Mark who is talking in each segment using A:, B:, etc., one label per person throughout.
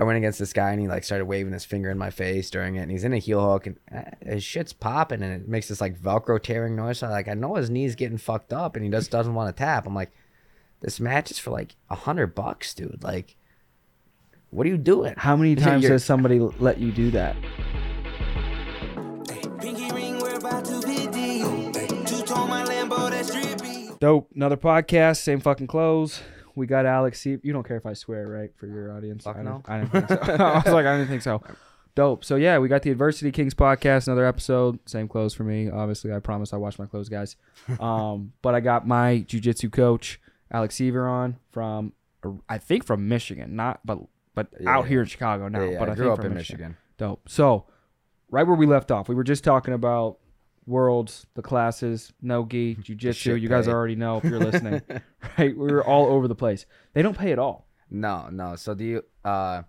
A: I went against this guy and he like started waving his finger in my face during it, and he's in a heel hook and uh, his shit's popping and it makes this like Velcro tearing noise. So like I know his knee's getting fucked up and he just doesn't want to tap. I'm like, this match is for like a hundred bucks, dude. Like, what are you doing?
B: How many times
A: You're-
B: has somebody let you do that?
C: Pinky ring, we're about to be deep. Two-tone my Lambo, that's drippy.
B: Dope. Another podcast, same fucking clothes. We got Alex. See, you don't care if I swear, right? For your audience.
A: Fuck
B: I
A: no.
B: didn't, I didn't think so. I was like, I didn't think so. Dope. So yeah, we got the Adversity Kings podcast. Another episode. Same clothes for me. Obviously, I promise I wash my clothes, guys. Um, but I got my jujitsu coach Alex Seaver on from, I think from Michigan, not but but
A: Yeah,
B: out here in Chicago now.
A: Yeah, yeah,
B: but
A: I
B: I
A: grew
B: think
A: up
B: from
A: in Michigan.
B: Dope. So, right where we left off, we were just talking about worlds, the classes, no gi, jujitsu. You guys already know if you're listening, right? We were all over the place. They don't pay at all.
A: No, no. So do you? Uh,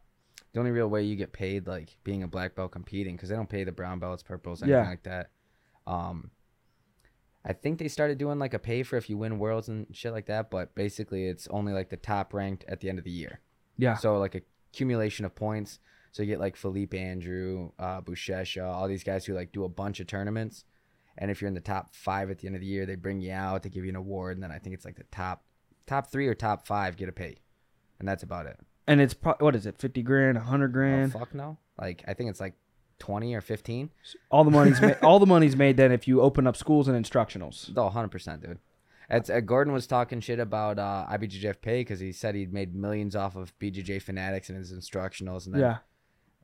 A: the only real way you get paid, like being a black belt competing, because they don't pay the brown belts, purples, anything
B: Yeah.
A: like that. Um, I think they started doing like a pay for if you win worlds and shit like that, but basically it's only like the top ranked at the end of the year.
B: Yeah.
A: So like a accumulation of points. So you get like Philippe Andrew, uh, Buchecha, all these guys who like do a bunch of tournaments. And if you're in the top five at the end of the year, they bring you out, they give you an award, and then I think it's like the top top three or top five get a pay, and that's about it.
B: And it's pro- what is it, fifty grand, hundred grand?
A: fuck no! Like I think it's like twenty or fifteen.
B: all the money's ma- all the money's made then if you open up schools and instructionals.
A: Oh, 100 percent, dude. It's, uh, Gordon was talking shit about uh, IBJJF pay because he said he'd made millions off of BJJ fanatics and his instructionals, and then
B: Yeah.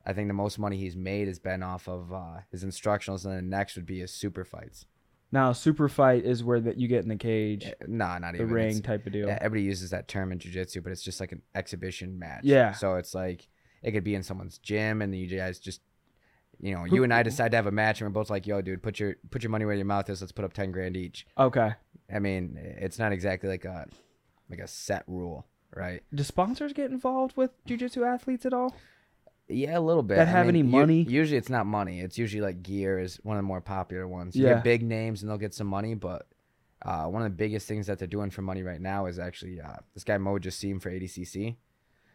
A: I think the most money he's made has been off of uh, his instructionals, and then next would be his super fights.
B: Now, super fight is where that you get in the cage,
A: Uh, Nah, not
B: the
A: even the
B: ring
A: It's-
B: type of deal.
A: Yeah, everybody uses that term in jiu-jitsu, but it's just like an exhibition match.
B: Yeah.
A: So it's like it could be in someone's gym, and you guys just, you know, you and I decide to have a match, and we're both like, "Yo, dude, put your put your money where your mouth is. Let's put up ten grand each."
B: Okay.
A: I mean, it's not exactly like a like a set rule, right?
B: Do sponsors get involved with jujitsu athletes at all?
A: Yeah, a little bit.
B: That
A: I
B: have
A: mean,
B: any
A: u-
B: money?
A: usually, it's not money. It's usually like gear is one of the more popular ones. You
B: Yeah.
A: get big names, and they'll get some money, but. Uh, one of the biggest things that they're doing for money right now is actually uh, this guy Mo Jassim for ADCC.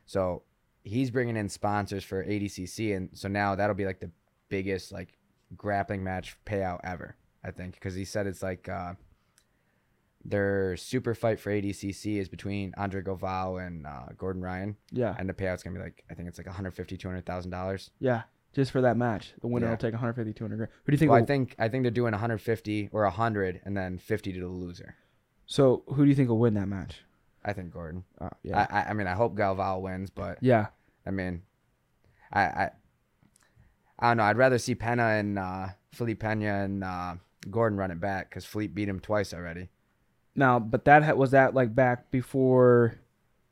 A: So he's bringing in sponsors for ADCC, and so now that'll be like the biggest like grappling match payout ever, I think, because he said it's like uh, their super fight for ADCC is between Andre Galvao and uh, Gordon Ryan,
B: Yeah.
A: and the payout's gonna be like I think it's like 150 200 thousand dollars.
B: Yeah. Just for that match, the winner
A: Yeah.
B: will take 150, 200 grand. Who do you think?
A: Well, I think I think they're doing 150 or 100, and then 50 to the loser.
B: so? Who do you think will win that match?
A: I think Gordon.
B: Uh, yeah.
A: I, I mean I hope Galvao wins, but
B: yeah.
A: I mean, I I I don't know. I'd rather see Pena and uh, Felipe Pena and uh, Gordon run it back because Felipe beat him twice already.
B: Now, but that was that like back before,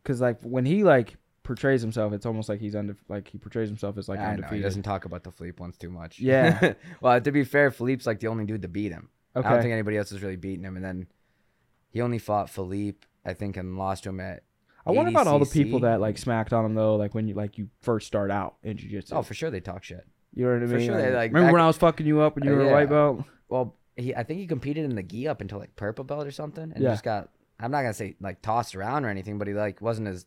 B: because like when he like portrays himself, it's almost like he's under like he portrays himself as like
A: I know he
B: undefeated.
A: doesn't talk about the Felipe ones too much.
B: Yeah.
A: well, to be fair, Philippe's like the only dude to beat him. Okay. I don't think anybody else has really beaten him. And then he only fought Philippe, I think, and lost to him at.
B: I wonder about all the people that like smacked on him though, like when you like you first start out in jiu-jitsu.
A: Oh, for sure they talk shit.
B: you know what I mean?
A: for sure, they, like,
B: remember
A: back-
B: when I was fucking you up when you
A: Uh,
B: were a white belt?
A: Well, he I think he competed in the gi up until like purple belt or something, and
B: Yeah.
A: just got. I'm not gonna say like tossed around or anything, but he like wasn't as.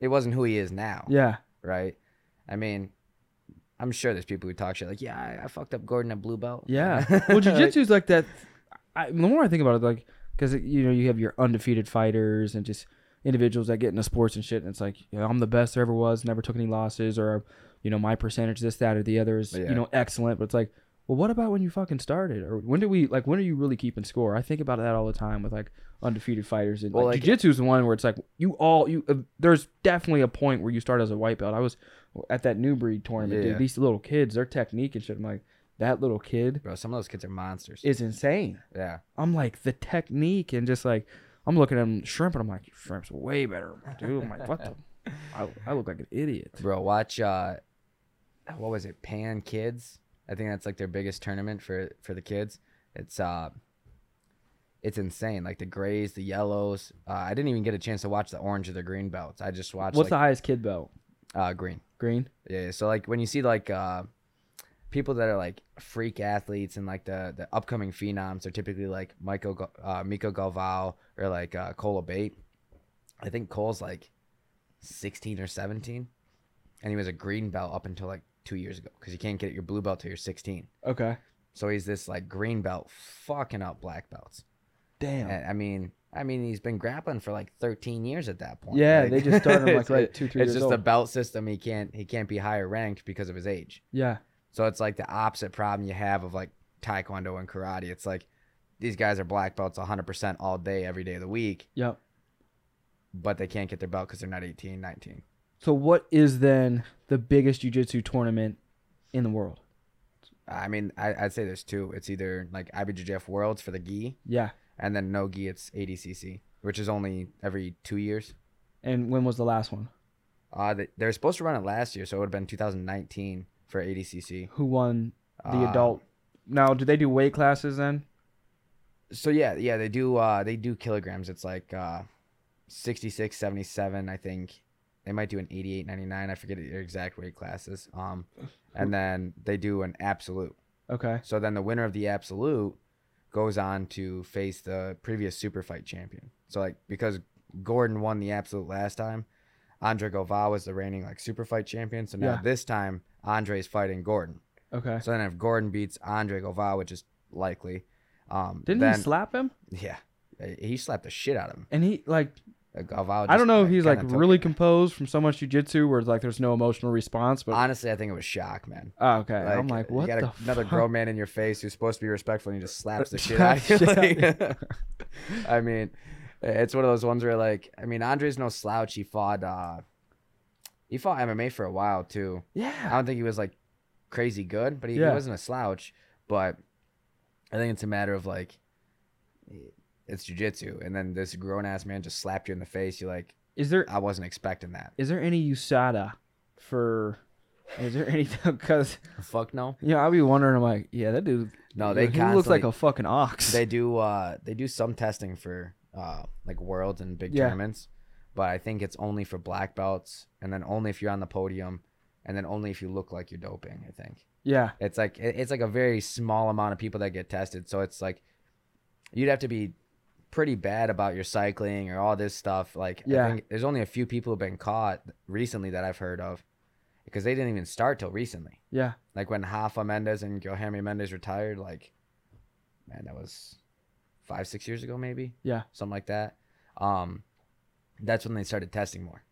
A: It wasn't who he is now.
B: Yeah.
A: right? I mean, I'm sure there's people who talk shit like, yeah, I, I fucked up Gordon at blue belt.
B: Yeah. well, jiu-jitsu's like that. I, the more I think about it, like, because you know you have your undefeated fighters and just individuals that get into sports and shit, and it's like, you know, I'm the best there ever was, never took any losses, or you know, my percentage this, that, or the other is
A: Yeah.
B: you know excellent. But it's like, well, what about when you fucking started, or when do we like when are you really keeping score? I think about that all the time with like undefeated fighters, and
A: Well,
B: like,
A: like-
B: jiu-jitsu is the one where it's like you all you. Uh, there's definitely a point where you start as a white belt. I was at that new breed tournament,
A: Yeah.
B: dude. These little kids, their technique and shit. I'm like, that little kid
A: Bro, some of those kids are monsters.
B: is insane.
A: yeah.
B: I'm like the technique and just like I'm looking at him shrimp and I'm like shrimp's way better, dude. I'm like what the? I, I look like an idiot.
A: Bro, watch uh what was it? Pan Kids. I think that's like their biggest tournament for for the kids. It's uh it's insane. Like the grays, the yellows. Uh, I didn't even get a chance to watch the orange or the green belts. I just watched
B: What's the highest kid belt?
A: uh green.
B: Green.
A: Yeah, so like when you see like uh people that are like freak athletes and like the the upcoming phenoms are typically like Michael uh, Mica Galvao or like uh, Cole Bate. I think Cole's like 16 or 17. and he was a green belt up until like two years ago because you can't get your blue belt till you're 16.
B: Okay.
A: So he's this like green belt fucking up black belts.
B: Damn.
A: And, I mean, I mean, he's been grappling for like 13 years at that point.
B: Yeah,
A: Like,
B: they just started him, like, right two, three
A: It's just a belt system. He can't he can't be higher ranked because of his age.
B: yeah.
A: So it's like the opposite problem you have of like taekwondo and karate. It's like these guys are black belts 100% all day every day of the week,
B: Yep.
A: but they can't get their belt because they're not 18, 19.
B: So what is then the biggest jiu-jitsu tournament in the world?
A: I mean, I, I'd say there's two. It's either like IBJJF Worlds for the gi,
B: Yeah.
A: and then no gi, it's ADCC, which is only every two years.
B: And when was the last one?
A: Uh, they, they were supposed to run it last year, so it would have been 2019 for ADCC.
B: Who won the
A: Uh,
B: adult? Now, do they do weight classes then?
A: So yeah, yeah, they do. Uh, they do kilograms. It's like uh, 66, 77, I think. They might do an 88, 99. I forget their exact weight classes. Um, and then they do an absolute.
B: Okay.
A: So then the winner of the absolute goes on to face the previous super fight champion. So like because Gordon won the absolute last time, Andre Galvao was the reigning like super fight champion. So now
B: Yeah.
A: this time Andre's fighting Gordon.
B: Okay.
A: So then if Gordon beats Andre Galvao, which is likely, um,
B: Didn't
A: then,
B: he slap him?
A: Yeah, he slapped the shit out of him.
B: And he like I don't know if he's like really
A: it.
B: composed from so much jujitsu where it's like there's no emotional response, but
A: Honestly, I think it was shock, man.
B: oh, okay. I'm like, what
A: you got a, another grown man in your face who's supposed to be respectful, and he just slaps the shit out of you. Like, I mean, it's one of those ones where, like, I mean, Andre's no slouch. He fought, uh, he fought MMA for a while too.
B: Yeah, I
A: don't think he was like crazy good, but he, he wasn't a slouch. But I think it's a matter of like, it's jujitsu, and then this grown ass man just slapped you in the face. You're like,
B: Is there
A: I wasn't expecting that.
B: is there any USADA for? Is there any? Because
A: Fuck no.
B: you know, I'll be wondering. I'm like, yeah, that dude.
A: No, they
B: he looks like a fucking ox.
A: they do uh they do some testing for uh like worlds and big
B: Yeah.
A: tournaments but i think it's only for black belts and then only if you're on the podium and then only if you look like you're doping i think
B: yeah.
A: it's like it's like a very small amount of people that get tested so it's like you'd have to be pretty bad about your cycling or all this stuff like
B: Yeah.
A: i think there's only a few people who've been caught recently that i've heard of because they didn't even start till recently
B: Yeah.
A: like when Rafa Mendes and Guilherme Mendes retired, like, man, that was five, six years ago, maybe,
B: Yeah.
A: something like that. Um, that's when they started testing more.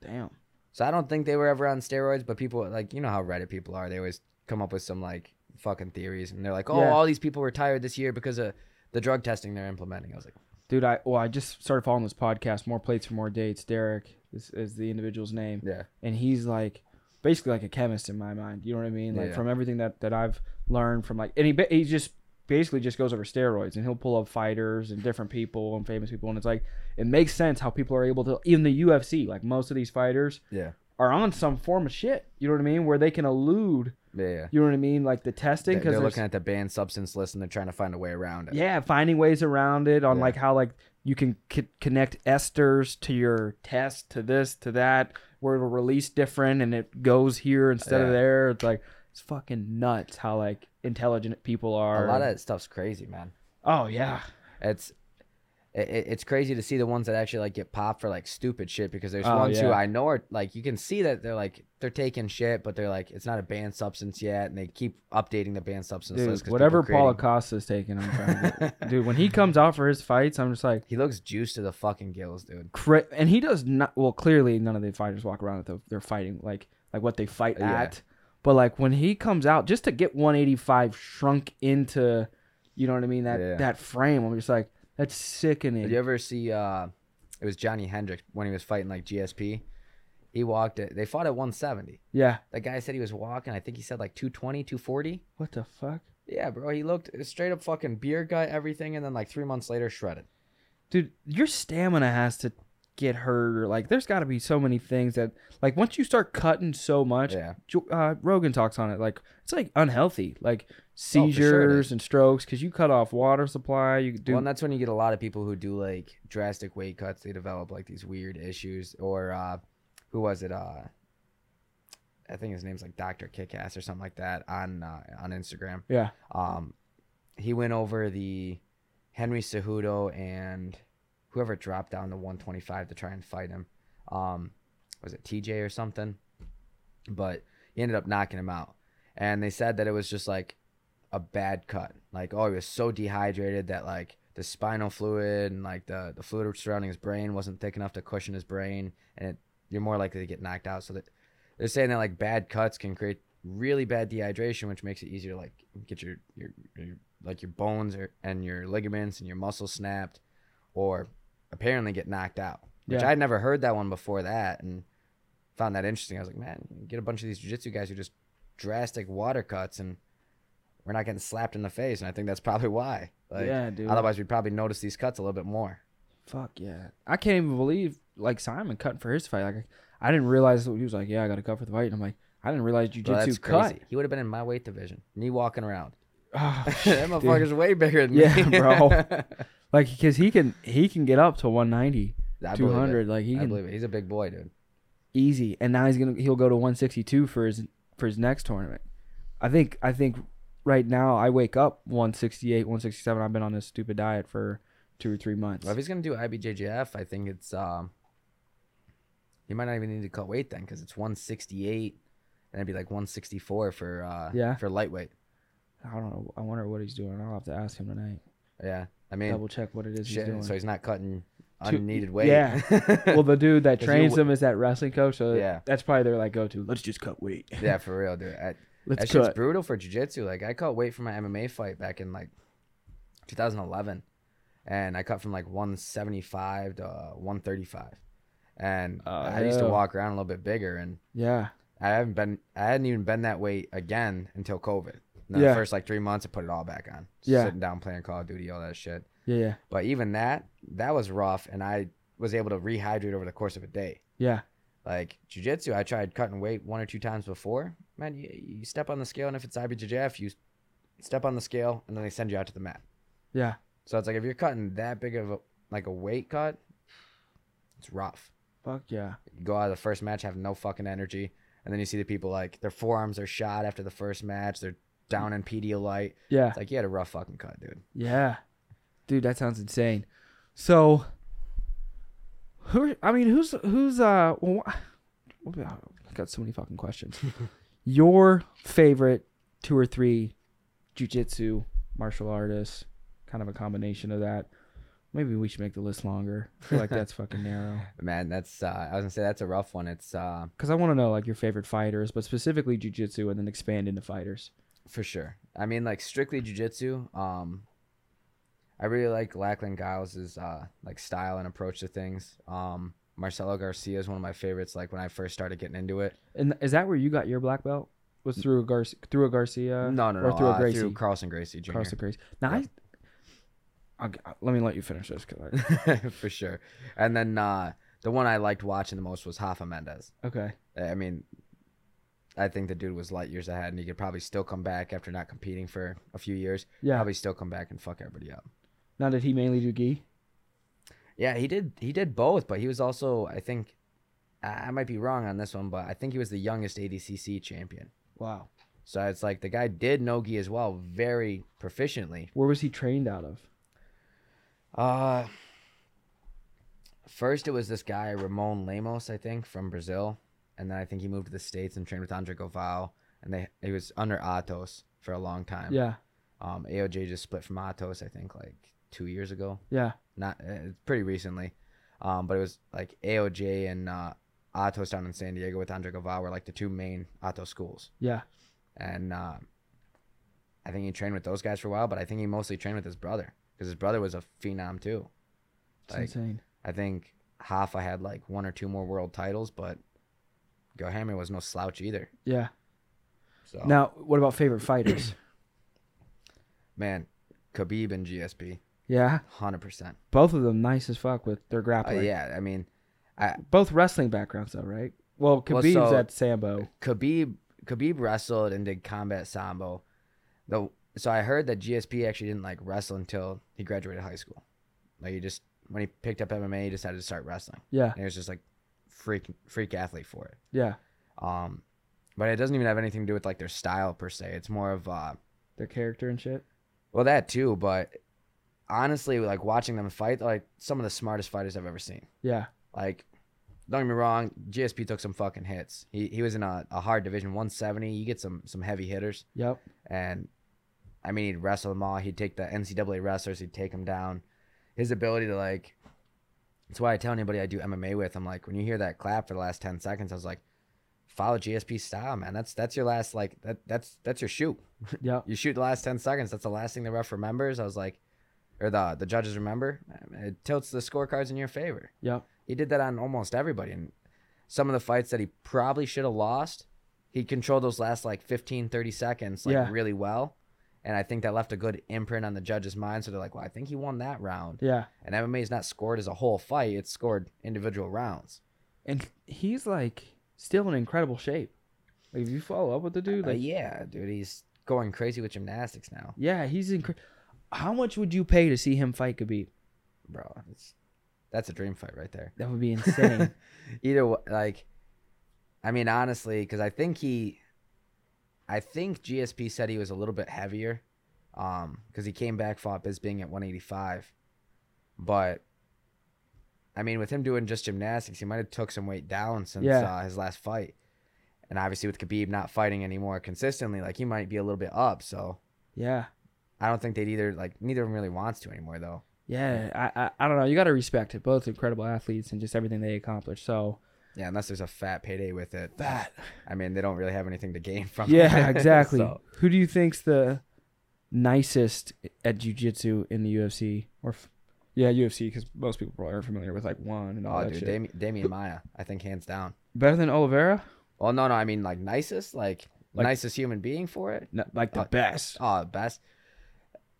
B: Damn.
A: So I don't think they were ever on steroids, but people like you know how Reddit people are. They always come up with some like fucking theories, and they're like, "Oh,
B: Yeah.
A: all these people retired this year because of the drug testing they're implementing." I was like,
B: Dude, I well, I just started following this podcast, More Plates for More Dates. Derek is, is the individual's name.
A: "Yeah,
B: and he's like basically like a chemist in my mind. You know what I mean? Like
A: Yeah.
B: from everything that that I've learned from like, and he he just basically just goes over steroids and he'll pull up fighters and different people and famous people, and it's like it makes sense how people are able to even the UFC like most of these fighters
A: yeah,
B: are on some form of shit. You know what I mean? Where they can elude.
A: Yeah." yeah.
B: You know what I mean? Like the testing because
A: They're looking at the banned substance list and they're trying to find a way around it.
B: yeah, finding ways around it on
A: Yeah.
B: like how like you can c- connect esters to your test to this to that where it'll release different and it goes here instead of there. It's like it's fucking nuts how like intelligent people are.
A: A lot of that stuff's crazy, man.
B: oh yeah,
A: it's it, it- it's crazy to see the ones that actually like get popped for like stupid shit because there's
B: Oh,
A: ones who
B: yeah.
A: I know are like you can see that they're like they're taking shit but they're like it's not a banned substance yet and they keep updating the banned substance list
B: Whatever
A: people are
B: Paulo
A: creating-
B: Costa's taking, I'm trying. To dude, when he comes out for his fights, I'm just like.
A: he looks juiced to the fucking gills dude
B: Cra- and he does not well clearly none of the fighters walk around with the, they're fighting like like what they fight
A: Yeah.
B: at but like when he comes out just to get 185 shrunk into you know what i mean that
A: Yeah.
B: that frame i'm just like that's sickening.
A: Did you ever see uh it was Johnny Hendricks when he was fighting like GSP he walked it they fought at 170
B: yeah.
A: That guy said he was walking I think he said like 220 240
B: what the fuck?
A: Yeah bro he looked straight up fucking beer gut everything and then like three months later shredded.
B: Dude your stamina has to get hurt or like there's got to be so many things that like once you start cutting so much
A: yeah
B: uh, Rogan talks on it. Like it's like unhealthy, like
A: Oh, sure
B: seizures and strokes, because you cut off water supply. You do
A: Well, and that's when you get a lot of people who do like drastic weight cuts. They develop like these weird issues. Or uh, who was it? Uh, I think his name's like Doctor Kickass or something like that on uh, on Instagram.
B: yeah,
A: Um, he went over the Henry Cejudo and whoever dropped down to 125 to try and fight him. Um, was it TJ or something? but he ended up knocking him out. And they said that it was just like a bad cut. Like, oh, he was so dehydrated that like the spinal fluid and like the, the fluid surrounding his brain wasn't thick enough to cushion his brain, and it, you're more likely to get knocked out. So that they're saying that like bad cuts can create really bad dehydration, which makes it easier to like get your your, your like your bones or, and your ligaments and your muscles snapped, or apparently get knocked out. Which
B: Yeah.
A: I'd never heard that one before that, and found that interesting. I was like, man, get a bunch of these jujitsu guys who just drastic water cuts, and we're not getting slapped in the face. And I think that's probably why. Like,
B: yeah, dude.
A: Otherwise, we'd probably notice these cuts a little bit more.
B: Fuck yeah. I can't even believe like Simon cutting for his fight. Like I didn't realize he was like, yeah, I got to cut for the fight. And I'm like, I didn't realize
A: Bro,
B: jujitsu
A: that's
B: cut.
A: crazy. He would have been in my weight division. Me walking around.
B: Oh,
A: that motherfucker's way bigger than
B: Yeah,
A: me.
B: bro. Like because he can he can get up to 190,
A: I
B: 200. Like he
A: I
B: can
A: believe it. He's a big boy, dude.
B: easy. And now he's gonna he'll go to 162 for his for his next tournament. I think I think right now I wake up 168, 167. I've been on this stupid diet for two or three months.
A: Well, if he's gonna do IBJJF, I think it's um. He might not even need to cut weight then, because it's 168, and it'd be like 164 for uh
B: Yeah.
A: for lightweight.
B: I don't know. I wonder what he's doing. I'll have to ask him tonight.
A: Yeah, I mean,
B: Double check what it is
A: shit.
B: he's doing.
A: So he's not cutting unneeded weight.
B: yeah. well, the dude that trains him is that wrestling coach. So
A: Yeah.
B: that's probably their like go to. Let's just cut weight.
A: yeah, for real, dude. I,
B: Let's
A: that shit's brutal for jiu-jitsu. Like I cut weight for my MMA fight back in like 2011, and I cut from like 175 to uh, 135, and
B: Oh,
A: I used to walk around a little bit bigger, and
B: Yeah.
A: I haven't been I hadn't even been that weight again until COVID. And
B: Yeah.
A: the first like three months, I put it all back on.
B: Yeah.
A: sitting down playing Call of Duty, all that shit.
B: Yeah. Yeah.
A: But even that, that was rough, and I was able to rehydrate over the course of a day.
B: Yeah.
A: Like jujitsu, I tried cutting weight one or two times before. Man, you, you step on the scale, and if it's IBJJF, you step on the scale, and then they send you out to the mat.
B: Yeah.
A: So it's like if you're cutting that big of a like a weight cut, it's rough.
B: Fuck yeah.
A: You go out of the first match have no fucking energy, and then you see the people like their forearms are shot after the first match. They're down in Pedialyte.
B: Yeah.
A: It's like you had a rough fucking cut, dude.
B: Yeah. Dude, that sounds insane. So, who? I mean, who's who's uh? Well, wha- what about- I've got so many fucking questions. Your favorite two or three jujitsu martial artists, kind of a combination of that. Maybe we should make the list longer. I feel like that's fucking narrow.
A: Man, that's uh, I was gonna say that's a rough one. It's uh,
B: Because I want to know like your favorite fighters, but specifically jujitsu, and then expand into fighters.
A: For sure. I mean, like strictly jujitsu. Um, I really like Lachlan Giles's uh like style and approach to things. Um, Marcelo Garcia is one of my favorites. Like when I first started getting into it.
B: And is that where you got your black belt? Was through a Garcia, through a Garcia?
A: no, no,
B: or
A: no.
B: through a
A: uh,
B: Gracie?
A: through Carlson Gracie Jr.
B: Carlson Gracie. Now,
A: Yeah.
B: I, I'll, let me let you finish this. 'cause I,
A: for sure. And then uh, the one I liked watching the most was Rafa Mendes.
B: okay.
A: I mean, I think the dude was light years ahead, and he could probably still come back after not competing for a few years.
B: Yeah.
A: Probably still come back and fuck everybody up.
B: Now, did he mainly do gi?
A: Yeah, he did. He did both, but he was also, I think, I might be wrong on this one, but I think he was the youngest ADCC champion.
B: Wow.
A: So it's like the guy did no gi as well, very proficiently.
B: Where was he trained out of?
A: Uh, first it was this guy Ramon Lemos, I think, from Brazil, and then I think he moved to the states and trained with Andre Galvao, and they he was under Atos for a long time.
B: Yeah.
A: Um, AOJ just split from Atos, I think, like two years ago.
B: Yeah.
A: Not uh, pretty recently, um, but it was like AOJ and uh, Atos down in San Diego with Andre Galvao were like the two main Atos schools,
B: Yeah.
A: and uh, I think he trained with those guys for a while, but I think he mostly trained with his brother because his brother was a phenom too.
B: It's
A: Like,
B: insane.
A: I think Rafa had like one or two more world titles, but Gohammer was no slouch either.
B: Yeah.
A: So
B: Now, what about favorite fighters?
A: man, Khabib and GSP,
B: yeah.
A: hundred percent.
B: Both of them nice as fuck with their
A: Uh,
B: grappling.
A: yeah, I mean, I,
B: Both wrestling backgrounds, though, right? Well,
A: Well,
B: Khabib's
A: so-
B: at Sambo.
A: Khabib Khabib wrestled and did combat sambo. Though, so I heard that GSP actually didn't like wrestle until he graduated high school. Like he just when he picked up MMA, he decided to start wrestling.
B: Yeah.
A: And he was just like freak freak athlete for it.
B: Yeah.
A: Um, but it doesn't even have anything to do with like their style per se. It's more of uh,
B: Their character and shit.
A: well that too. But honestly, like watching them fight, like some of the smartest fighters I've ever seen.
B: Yeah.
A: Like don't get me wrong, GSP took some fucking hits. He he was in a, a hard division, 170. You get some some heavy hitters,
B: Yep.
A: and I mean he'd wrestle them all. He'd take the NCAA wrestlers, he'd take them down. His ability to like, that's why I tell anybody I do MMA with, I'm like, when you hear that clap for the last 10 seconds, I was like, follow GSP style, man. That's that's your last like that that's that's your shoot.
B: Yep.
A: You shoot the last 10 seconds. That's the last thing the ref remembers. I was like, or the the judges remember. It tilts the scorecards in your favor.
B: Yep.
A: He did that on almost everybody. And some of the fights that he probably should have lost, he controlled those last like 15, 30 seconds like
B: Yeah.
A: really well. And I think that left a good imprint on the judge's mind. So they're like, well, I think he won that round.
B: Yeah.
A: And MMA is not scored as a whole fight, it's scored individual rounds.
B: And he's like still in incredible shape. Like if you follow up with the dude,
A: Uh,
B: like
A: yeah, dude, he's going crazy with gymnastics now,
B: yeah, he's incredible. How much would you pay to see him fight Khabib?
A: bro. It's, that's a dream fight right there.
B: That would be insane.
A: Either like, I mean, honestly, because I think he, I think GSP said he was a little bit heavier, um, because he came back fought Bisping at 185, but. I mean, with him doing just gymnastics, he might have took some weight down since
B: Yeah.
A: uh, his last fight, and obviously with Khabib not fighting anymore consistently, like he might be a little bit up. So
B: yeah.
A: I don't think they'd either like neither of them really wants to anymore though.
B: Yeah, I, I I don't know. You got to respect it. Both incredible athletes and just everything they accomplished. So
A: Yeah, unless there's a fat payday with it.
B: that.
A: I mean, they don't really have anything to gain from.
B: Yeah,
A: it,
B: exactly.
A: so.
B: Who do you think's the nicest at jujitsu in the UFC? Or f- yeah, UFC because most people probably are familiar with like one and all
A: Oh,
B: that
A: dude,
B: shit.
A: Dami- Demian Maia, I think hands down.
B: Better than Oliveira?
A: Well, no, no, I mean like nicest, like,
B: Like-
A: nicest human being for it.
B: No, like the
A: Uh,
B: best.
A: Oh, best.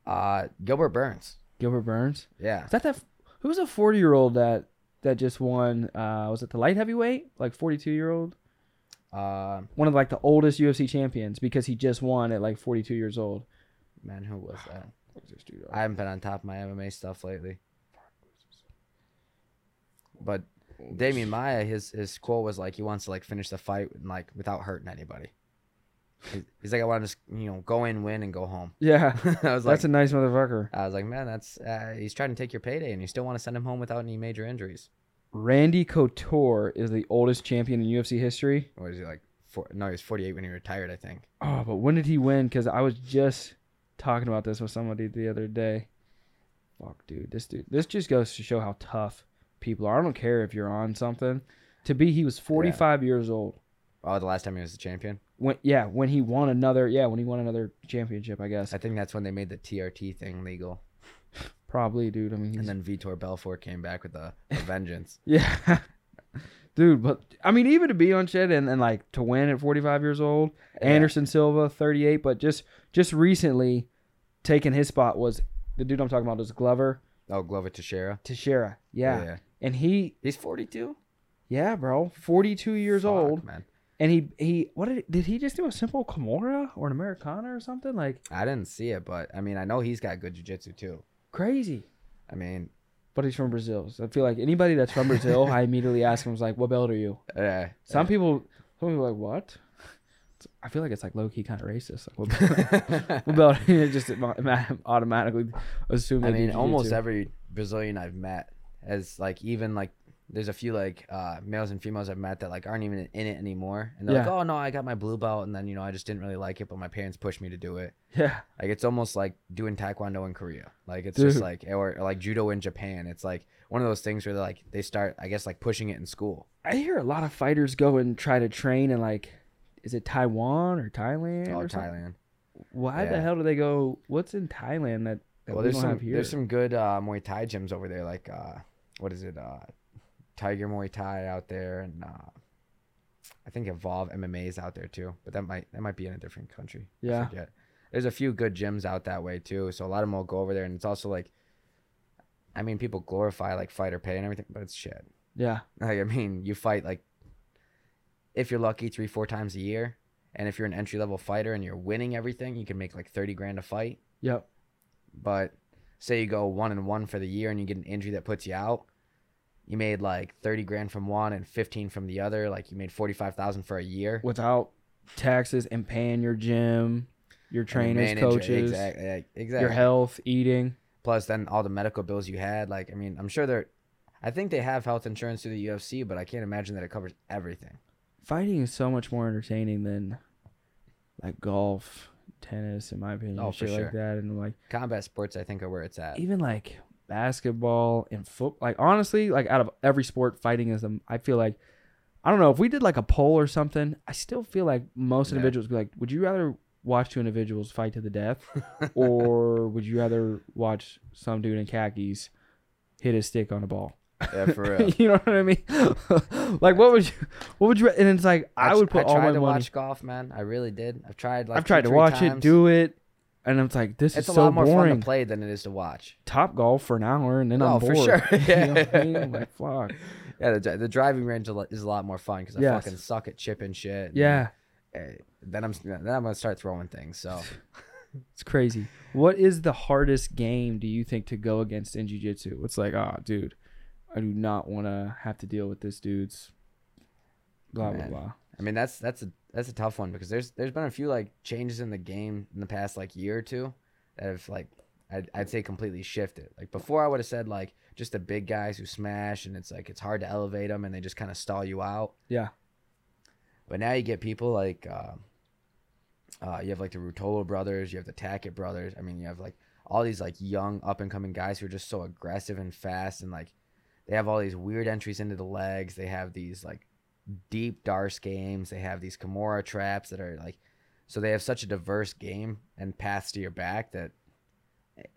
A: Uh, Gilbert Burns.
B: Gilbert Burns.
A: Yeah,
B: Is that that? Who was a forty year old that that just won? Uh, was it the light heavyweight? Like forty two year old.
A: uh,
B: One of like the oldest UFC champions because he just won at like forty two years old.
A: man, who was that?
B: What's dude?
A: I haven't been on top of my MMA stuff lately. But Demian Maia, his his quote was like he wants to like finish the fight and, like without hurting anybody. He- He's like, I want to just you know go in, win, and go home.
B: Yeah,
A: I was like,
B: that's a nice motherfucker.
A: I was like, man, that's uh, he's trying to take your payday, and you still want to send him home without any major injuries.
B: Randy Couture is the oldest champion in UFC history.
A: Or is he like? Four, no, he was 48 when he retired, I think.
B: Oh, but when did he win? Because I was just talking about this with somebody the other day. Fuck, dude, this dude, this just goes to show how tough people are. I don't care if you're on something. To be, he was 45 years old.
A: Oh, the last time he was the champion.
B: When yeah, when he won another yeah, when he won another championship, I guess
A: I think that's when they made the TRT thing legal,
B: probably, dude. I mean, he's,
A: and then Vitor Belfort came back with a, a vengeance.
B: yeah, dude. But I mean, even to be on shit and, and like to win at 45 years old,
A: Yeah.
B: Anderson Silva 38, but just just recently taking his spot was the dude I'm talking about is Glover
A: Oh, Glover Teixeira.
B: Teixeira. Yeah. and he
A: He's 42
B: yeah, bro, 42 years
A: Fuck,
B: old,
A: man.
B: and he he what did did he just do a simple Kimura or an Americana or something like
A: I didn't see it, but I mean, I know he's got good jiu-jitsu too.
B: Crazy?
A: I mean,
B: But he's from Brazil. So I feel like anybody that's from Brazil, I immediately ask him, was like, what belt are you?
A: uh,
B: Some people, some people are like, what? I feel like it's like low key kind of racist. Like, what belt? what belt? Just automatically assume.
A: I mean, almost every Brazilian I've met has like even like there's a few like uh, males and females I've met that like aren't even in it anymore, and they're like, "Oh no, I got my blue belt, and then you know I just didn't really like it, but my parents pushed me to do it."
B: Yeah,
A: Like it's almost like doing taekwondo in Korea. Like it's just like or, or like judo in Japan. It's like one of those things where they're like they start, I guess, like pushing it in school.
B: I hear a lot of fighters go and try to train in like, is it Taiwan or Thailand?
A: Oh,
B: or something?
A: Thailand.
B: Why the hell do they go? What's in Thailand that, that
A: Well,
B: we
A: there's
B: don't
A: some
B: have here?
A: there's some good uh, Muay Thai gyms over there. Like uh, what is it? Tiger Muay Thai out there, and uh, I think Evolve MMA is out there too. But that might that might be in a different country.
B: Yeah.
A: There's a few good gyms out that way too. So a lot of them will go over there, and it's also like, I mean, people glorify like fighter pay and everything, but it's shit.
B: yeah,
A: Like I mean, you fight like if you're lucky three four times a year, and if you're an entry level fighter and you're winning everything, you can make like thirty grand a fight.
B: yep,
A: But say you go one and one for the year and you get an injury that puts you out, you made like thirty grand from one and fifteen from the other. Like you made forty five thousand for a year.
B: without taxes and paying your gym, your trainers,
A: manage-
B: coaches,
A: exactly, exactly.
B: your health, eating.
A: Plus, then all the medical bills you had. Like I mean, I'm sure they're. I think they have health insurance through the UFC, but I can't imagine that it covers everything.
B: Fighting is so much more entertaining than like golf, tennis, in my opinion,
A: Oh,
B: shit
A: sure.
B: like that, and like
A: Combat sports, I think, are where it's at.
B: even like basketball and foot. Like honestly, like out of every sport, fighting is the. I feel like I don't know if we did like a poll or something. I still feel like most
A: Yeah.
B: individuals would be like, would you rather watch two individuals fight to the death, or would you rather watch some dude in khakis hit his stick on a ball?
A: Yeah, for real.
B: you know what I mean? like what would you? What would you? And it's like I,
A: tr-
B: would put all my money.
A: I
B: all
A: tried
B: my
A: to
B: money.
A: watch golf, man. I really did. I've tried. Like
B: I've tried to watch it, do it, and it's like this
A: It's
B: is
A: a
B: so
A: lot more fun to play than it is to watch.
B: Top golf for an hour, and then I'm
A: Oh,
B: bored.
A: for sure.
B: you know what I mean? Like fuck.
A: Yeah, the, the driving range is a lo- is a lot more fun because I
B: Yes.
A: fucking suck at chipping shit.
B: Yeah,
A: eh, then I'm then I'm gonna start throwing things. So
B: it's crazy. What is the hardest game do you think to go against in jiu-jitsu? It's like, ah, dude, I do not want to have to deal with this dude's blah
A: Man.
B: blah blah.
A: I mean that's that's a that's a tough one because there's there's been a few like changes in the game in the past like year or two that have like I'd, I'd say completely shifted. Like before I would have said like just the big guys who smash and it's like it's hard to elevate them and they just kind of stall you out.
B: Yeah,
A: But now you get people like uh, uh, you have like the Ruotolo brothers, you have the Tackett brothers. I mean, you have like all these like young up and coming guys who are just so aggressive and fast and like they have all these weird entries into the legs. They have these like deep Darce games. They have these Kimura traps that are like so they have such a diverse game and paths to your back that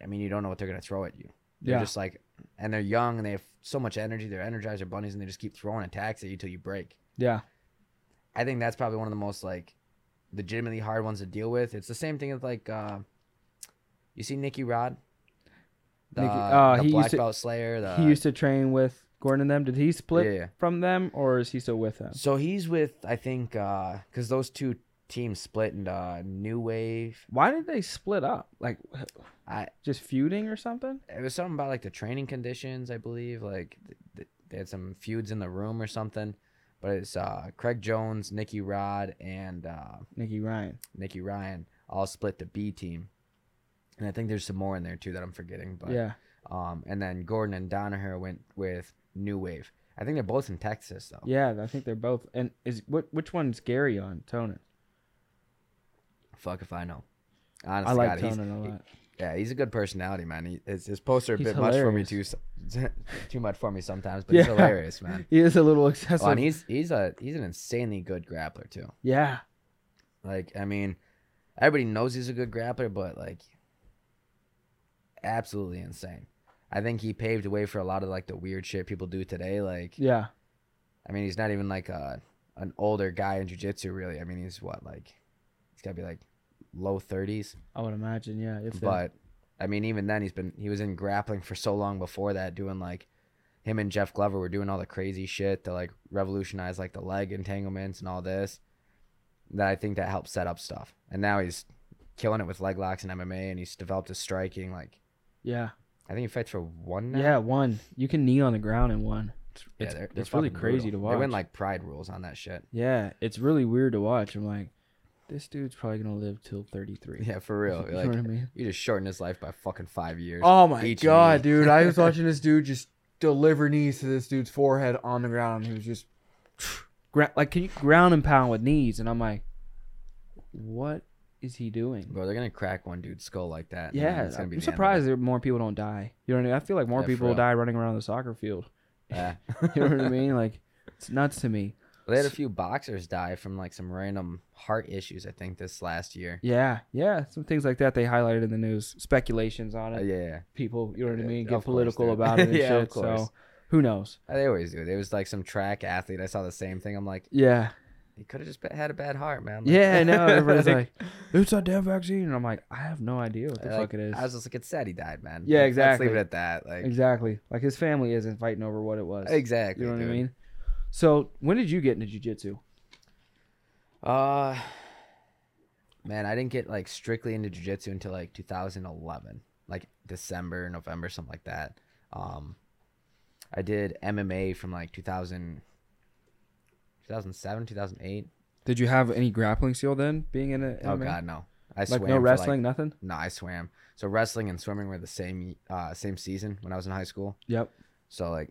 A: I mean you don't know what they're gonna throw at you. They're
B: Yeah.
A: just like and they're young and they have so much energy. They're energizer bunnies and they just keep throwing attacks at you till you break.
B: yeah,
A: I think that's probably one of the most like legitimately hard ones to deal with. It's the same thing with like uh you see Nicky Rod? The,
B: uh,
A: the black
B: to-
A: belt slayer. The,
B: he used to train with Gordon and them. Did he split
A: Yeah, yeah.
B: from them, or is he still with them?
A: So he's with I think uh cuz those two teams split into New Wave.
B: Why did they split up? Like,
A: I
B: just feuding or something?
A: it was something about like the training conditions, I believe, like th- th- they had some feuds in the room or something. But it's uh Craig Jones, Nicky Rod and uh
B: Nicky Ryan.
A: Nicky Ryan all split the B team. And I think there's some more in there too that I'm forgetting. But
B: yeah,
A: um, and then Gordon and Danaher went with New Wave. I think they're both in Texas though.
B: yeah. I think they're both. And is what which one's Gary on? Tonon.
A: Fuck if I know. Honestly,
B: I like
A: God,
B: Tonon a lot.
A: yeah, he's a good personality, man. He, his, his posts are a
B: He's
A: bit much for me too, too much for me sometimes, but he's hilarious, man.
B: He is a little excessive.
A: Oh, and he's he's a he's an insanely good grappler too.
B: yeah,
A: Like, I mean, everybody knows he's a good grappler, but like, absolutely insane. I think he paved the way for a lot of like the weird shit people do today. Like,
B: yeah.
A: I mean, he's not even like a an older guy in jujitsu, really. I mean, he's what like he's got to be like low thirties.
B: I would imagine. Yeah, if
A: But I mean, even then, he's been he was in grappling for so long before that, doing like him and Jeff Glover were doing all the crazy shit to like revolutionize like the leg entanglements and all this. That I think that helped set up stuff, and now he's killing it with leg locks and MMA, and he's developed his striking. Like
B: yeah,
A: I think he fights for one now.
B: yeah. One. You can knee on the ground in one. It's
A: Yeah,
B: it's,
A: they're- they're
B: it's really crazy
A: brutal.
B: to watch.
A: They went like pride rules on that shit.
B: yeah, it's really weird to watch. I'm like, this dude's probably gonna live till 33.
A: Yeah, for real.
B: you
A: Like,
B: know what I mean?
A: you just shorten his life by fucking five years.
B: Oh my god,
A: knee.
B: dude! I was watching this dude just deliver knees to this dude's forehead on the ground. He was just like, can you ground and pound with knees? And I'm like, what is he doing?
A: Bro, they're gonna crack one dude's skull like that.
B: Yeah,
A: it's gonna be
B: I'm
A: the
B: surprised that more people don't die. You know what I mean? I feel like more
A: Yeah, for
B: people
A: real.
B: die running around the soccer field.
A: Yeah.
B: You know what I mean? Like, it's nuts to me.
A: They had a few boxers die from like some random heart issues. I think this last year.
B: Yeah, yeah, some things like that they highlighted in the news. Speculations on
A: Uh,
B: it.
A: yeah, yeah.
B: People, you know what I
A: Yeah,
B: mean?
A: of
B: Get
A: course,
B: political
A: dude.
B: about it and
A: Yeah,
B: shit.
A: of course.
B: So, who knows?
A: They always do. There was like some track athlete. I saw the same thing. I'm like,
B: Yeah,
A: he could have just had a bad heart, man. Like-
B: yeah, I know. Everybody's like, "It's a damn vaccine," and I'm like, I have no idea what the
A: like,
B: fuck it is.
A: I was just like, it's sad he died, man.
B: Yeah, exactly.
A: Let's leave it at that. Like,
B: exactly. Like his family isn't fighting over what it was.
A: exactly.
B: You know what
A: dude.
B: I mean? So, when did you get into jujitsu?
A: Uh, man, I didn't get like strictly into jujitsu until like 2011, like December, November, something like that. Um, I did MMA from like 2000, 2007, 2008.
B: Did you have any grappling skill then, being in it?
A: Oh God, no. I
B: like
A: swam
B: no
A: for, like-
B: wrestling, nothing.
A: no, I swam. So wrestling and swimming were the same uh same season when I was in high school.
B: Yep.
A: So like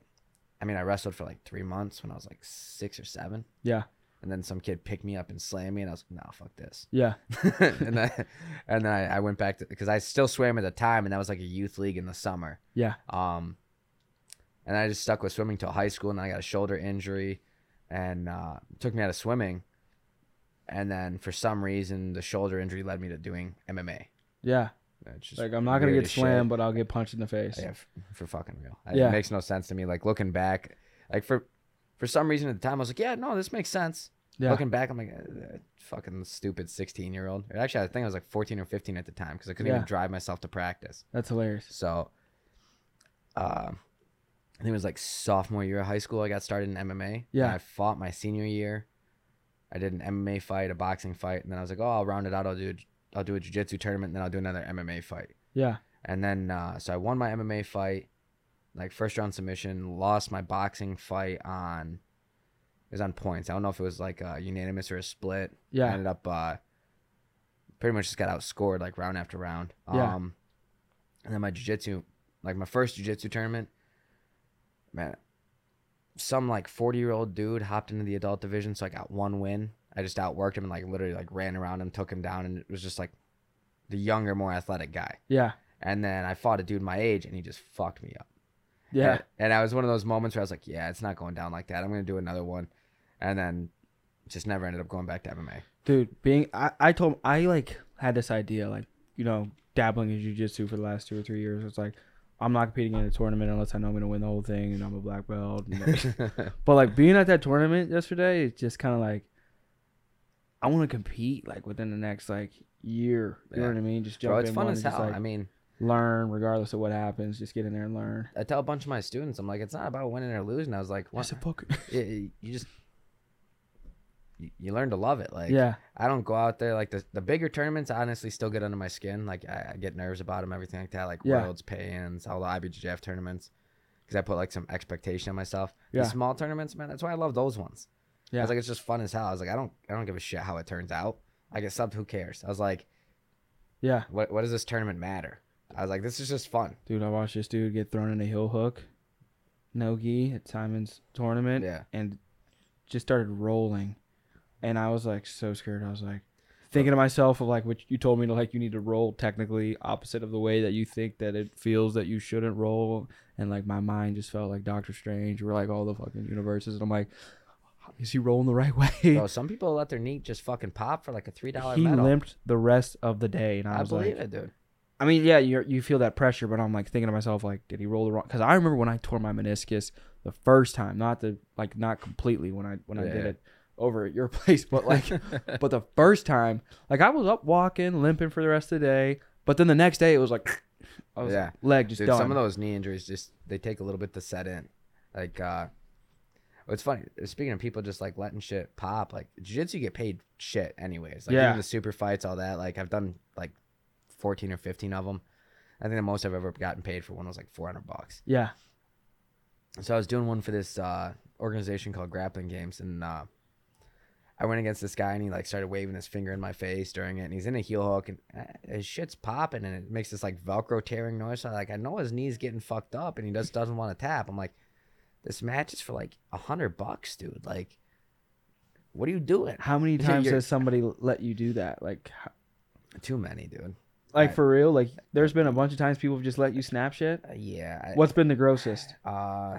A: I mean, I wrestled for like three months when I was like six or seven,
B: Yeah.
A: and then some kid picked me up and slammed me, and I was like, "No, fuck this."
B: Yeah.
A: and then, and then I, I went back to because I still swam at the time, and that was like a youth league in the summer.
B: Yeah.
A: Um, and I just stuck with swimming till high school, and then I got a shoulder injury, and uh, took me out of swimming. And then for some reason, the shoulder injury led me to doing MMA.
B: Yeah. Like I'm not gonna get slammed, but I'll get punched in the face.
A: Yeah, f- for fucking real.
B: Yeah.
A: It makes no sense to me. Like looking back, like for for some reason at the time, I was like, yeah, no, this makes sense.
B: Yeah.
A: Looking back, I'm like, uh, fucking stupid 16 year old. Actually, I think I was like 14 or 15 at the time because I couldn't
B: Yeah.
A: even drive myself to practice.
B: That's hilarious.
A: So, uh, I think it was like sophomore year of high school. I got started in MMA.
B: Yeah.
A: I fought my senior year. I did an MMA fight, a boxing fight, and then I was like, oh, I'll round it out. I'll do a, I'll do a jiu-jitsu tournament, and then I'll do another MMA fight.
B: Yeah.
A: And then uh, so I won my MMA fight, like first round submission. Lost my boxing fight on it was on points. I don't know if it was like a unanimous or a split. I
B: Yeah.
A: ended up uh, pretty much just got outscored like round after round.
B: Yeah.
A: Um, and then my jiu-jitsu, like my first jiu-jitsu tournament, man, some like 40 year old dude hopped into the adult division, so I got one win. I just outworked him and like literally like ran around him, took him down, and it was just like the younger, more athletic guy.
B: Yeah.
A: And then I fought a dude my age, and he just fucked me up.
B: Yeah.
A: And, and I was one of those moments where I was like, yeah, it's not going down like that. I'm gonna do another one, and then just never ended up going back to MMA.
B: Dude, being I, I told I like had this idea like you know dabbling in jujitsu for the last two or three years. It's like I'm not competing in a tournament unless I know I'm gonna win the whole thing and I'm a black belt. like- but like being at that tournament yesterday, it's just kind of like I want to compete like within the next like year. You know what I mean? Just jump
A: Bro, it's
B: in
A: fun as
B: just,
A: hell.
B: like,
A: I mean,
B: learn regardless of what happens. Just get in there and learn.
A: I tell a bunch of my students, I'm like, it's not about winning or losing. I was like, what? You, you- you just you, you learn to love it. Like,
B: yeah,
A: I don't go out there like the the bigger tournaments. Honestly, still get under my skin. Like, I, I get nerves about them, everything like that. Like
B: Yeah.
A: worlds, pay-ins, all the IBJJF tournaments, because I put like some expectation on myself.
B: Yeah.
A: The small tournaments, man, that's why I love those ones.
B: Yeah, I
A: was like, it's just fun as hell. I was like, I don't, I don't give a shit how it turns out. I get subbed, who cares? I was like,
B: yeah,
A: what, what does this tournament matter? I was like, this is just fun.
B: dude. I watched this dude get thrown in a heel hook, no gi at Simon's tournament.
A: Yeah.
B: and just started rolling and i was like so scared i was like thinking to myself of like what you told me to like you need to roll technically opposite of the way that you think that it feels that you shouldn't roll and like my mind just felt like doctor strange or like all the fucking universes and i'm like is he rolling the right way
A: Bro, some people let their knee just fucking pop for like a three dollar
B: he
A: medal.
B: limped the rest of the day and i,
A: I
B: was
A: believe
B: like
A: it, dude.
B: I mean, yeah, you you feel that pressure, but I'm like thinking to myself, like, did he roll the wrong? Because I remember when I tore my meniscus the first time, not the like not completely when I when I did it over at your place, but like, but the first time, like I was up walking, limping for the rest of the day, but then the next day it was like, I was
A: Yeah.
B: leg just
A: Dude,
B: done.
A: some of those knee injuries just they take a little bit to set in. Like, uh, it's funny. Speaking of people just like letting shit pop, like jiu-jitsu, get paid shit anyways. Like
B: Yeah.
A: even the super fights, all that. Like I've done like fourteen or fifteen of them. I think the most I've ever gotten paid for one was like four hundred bucks.
B: yeah,
A: So I was doing one for this uh, organization called Grappling Games, and uh, I went against this guy, and he like started waving his finger in my face during it, and he's in a heel hook, and uh, his shit's popping, and it makes this like Velcro tearing noise. So like I know his knee's getting fucked up, and he just doesn't want to tap. I'm like, this match is for like a hundred bucks, dude. Like, what are you doing?
B: how many times has somebody let you do that? Like,
A: Too many, dude.
B: like
A: Right.
B: for real? Like, there's been a bunch of times people have just let you snap shit.
A: Uh, yeah. I-
B: What's been the grossest?
A: Uh,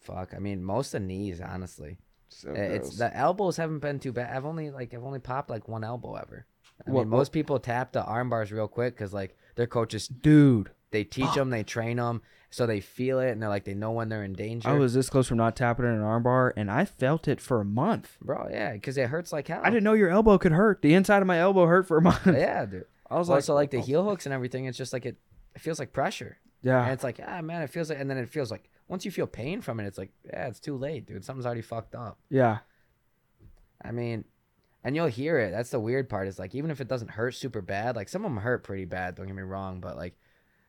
A: fuck. I mean, most of knees, honestly.
B: So
A: Uh, It's
B: gross.
A: the elbows haven't been too bad. I've only like I've only popped like one elbow ever. I
B: What-
A: mean, most people tap the arm bars real quick because like their coaches
B: dude.
A: they teach them, they train them, so they feel it and they're like they know when they're in danger.
B: I was this close from not tapping in an armbar, and I felt it for a month.
A: bro, yeah, because it hurts like hell.
B: I didn't know your elbow could hurt. The inside of my elbow hurt for a month.
A: Yeah, dude.
B: I was
A: Also,
B: like,
A: like the heel hooks and everything, it's just like it. It feels like pressure, and
B: yeah,
A: it's like ah man, it feels like, and then it feels like once you feel pain from it, it's like yeah, it's too late, dude. Something's already fucked up.
B: yeah,
A: I mean, and you'll hear it. That's the weird part. Is like even if it doesn't hurt super bad, like some of them hurt pretty bad. Don't get me wrong, but like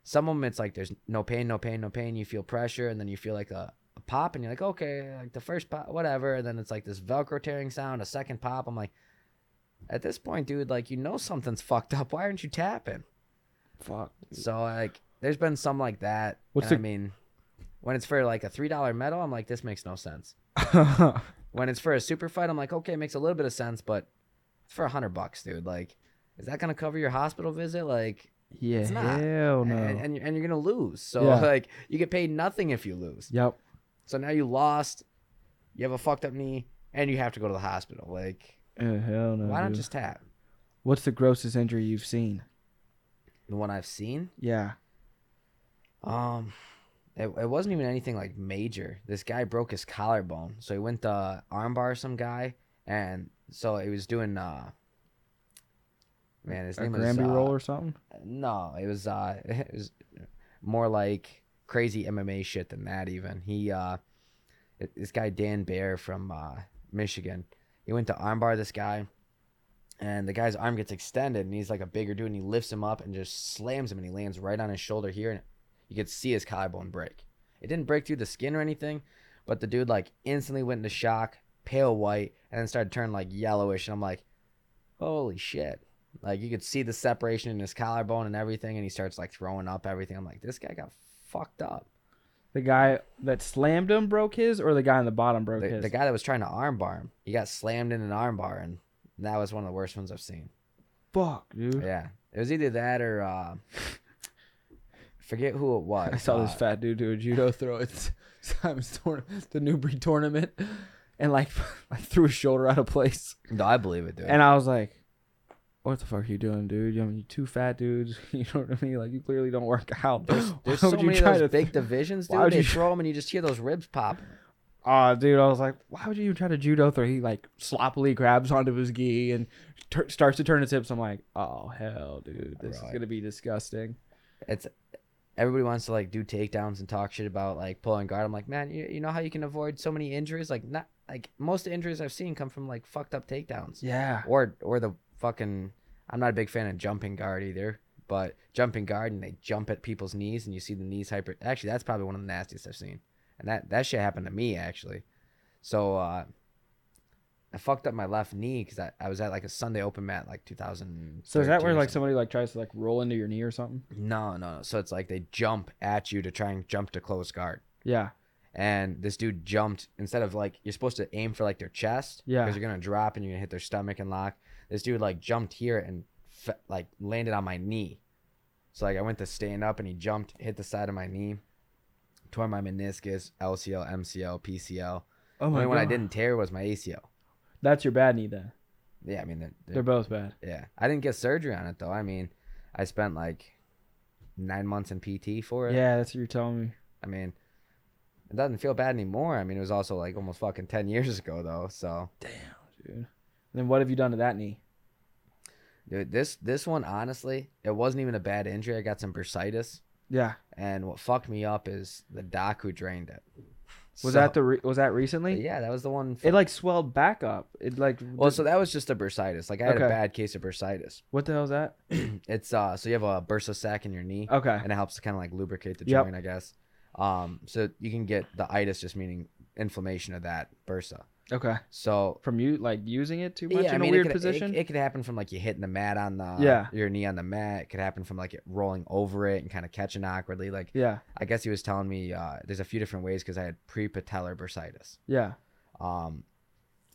A: some of them, it's like there's no pain, no pain, no pain. You feel pressure, and then you feel like a, a pop, and you're like, okay, like the first pop, whatever. And then it's like this Velcro tearing sound, a second pop. I'm like, at this point, dude, like you know something's fucked up. Why aren't you tapping?
B: fuck.
A: So like, there's been some like that.
B: What's the-
A: I mean, When it's for like a three dollar medal, I'm like, this makes no sense. When it's for a super fight, I'm like, okay, it makes a little bit of sense, but it's for a hundred bucks, dude. Like, is that gonna cover your hospital visit? Like,
B: yeah,
A: It's not.
B: hell no.
A: and, and, you're, and you're gonna lose. So
B: Yeah.
A: like, you get paid nothing if you lose.
B: yep.
A: So now you lost. You have a fucked up knee, and you have to go to the hospital. Like,
B: Uh, hell no.
A: why not just tap?
B: What's the grossest injury you've seen?
A: The one I've seen.
B: Yeah.
A: Um, it, it wasn't even anything like major. This guy broke his collarbone, so he went to armbar some guy, and so he was doing uh. Man, his
B: A
A: name was
B: Granby
A: uh,
B: roll or something?
A: No, it was uh, it was more like crazy MMA shit than that. Even he uh, this guy Dan Bear from uh Michigan, he went to armbar this guy, and the guy's arm gets extended, and he's like a bigger dude, and he lifts him up and just slams him, and he lands right on his shoulder here, and you could see his collarbone break. It didn't break through the skin or anything, but the dude like instantly went into shock, pale white, and then started turning like yellowish, and I'm like, holy shit. Like you could see the separation in his collarbone and everything, and he starts like throwing up everything. I'm like, this guy got fucked up.
B: The guy that slammed him broke his, or the guy on the bottom broke
A: The,
B: his?
A: the guy that was trying to armbar him, he got slammed in an armbar, and that was one of the worst ones I've seen.
B: Fuck, dude.
A: Yeah, it was either that or uh, forget who it was.
B: I saw this
A: Uh,
B: fat dude do a judo throw at Simon's the Newbury tournament, and like, like threw his shoulder out of place.
A: No, I believe it, dude.
B: And I was like, "What the fuck are you doing, dude? I mean, you two fat dudes. You know what I mean? Like, you clearly don't work out.
A: there's
B: Why
A: so
B: would you
A: many of
B: try
A: those
B: to
A: big
B: th-
A: divisions,
B: why
A: dude.
B: would
A: They
B: you-
A: throw them, and you just hear those ribs pop.
B: Oh, dude, I was like, why would you even try to judo throw? He like sloppily grabs onto his gi and tur starts to turn his hips. I'm like, oh hell, dude, this is gonna be disgusting.
A: It's everybody wants to like do takedowns and talk shit about like pulling guard. I'm like, man, you, you know how you can avoid so many injuries? Like not like most injuries I've seen come from like fucked up takedowns.
B: Yeah,
A: Or or the fucking I'm not a big fan of jumping guard either. But jumping guard and they jump at people's knees and you see the knees hyper actually that's probably one of the nastiest I've seen. And that that shit happened to me actually. So uh I fucked up my left knee because I, I was at like a Sunday open mat like 2000.
B: So is that where like somebody like tries to like roll into your knee or something?
A: No, no, no. So it's like they jump at you to try and jump to close guard.
B: Yeah,
A: And this dude jumped instead of like you're supposed to aim for like their chest.
B: Yeah.
A: Because you're gonna drop and you're gonna hit their stomach and lock. This dude like jumped here and fe- like landed on my knee. So like I went to stand up and he jumped, hit the side of my knee, tore my meniscus, LCL, MCL, PCL.
B: Oh my
A: only one I didn't tear was my ACL.
B: That's your bad knee then.
A: Yeah, I mean they're, they're
B: They're both bad.
A: Yeah, I didn't get surgery on it though. I mean, I spent like nine months in PT for it.
B: Yeah, that's what you're telling me.
A: I mean, it doesn't feel bad anymore. I mean, it was also like almost fucking ten years ago though. So, damn,
B: Dude. Then what have you done to that knee?
A: dude, this this one honestly, it wasn't even a bad injury. I got some bursitis,
B: Yeah.
A: and what fucked me up is the doc who drained it.
B: Was
A: So-
B: that the re- was that recently?
A: Yeah, that was the one.
B: It like swelled back up. It like
A: well, so that was just a bursitis. Like I had
B: Okay.
A: a bad case of bursitis.
B: what the hell is that?
A: It's uh, so you have a bursa sac in your knee.
B: Okay.
A: and it helps to kind of like lubricate the
B: Yep.
A: joint, I guess. Um, so you can get the itis, just meaning inflammation of that bursa.
B: Okay.
A: So
B: From you like using it too much
A: yeah, I
B: in
A: mean,
B: a weird
A: it could,
B: position?
A: It, it could happen from like you hitting the mat on the
B: Yeah.
A: your knee on the mat. It could happen from like it rolling over it and kind of catching awkwardly. Like
B: yeah.
A: I guess he was telling me uh, there's a few different ways because I had pre-patellar bursitis.
B: Yeah.
A: Um,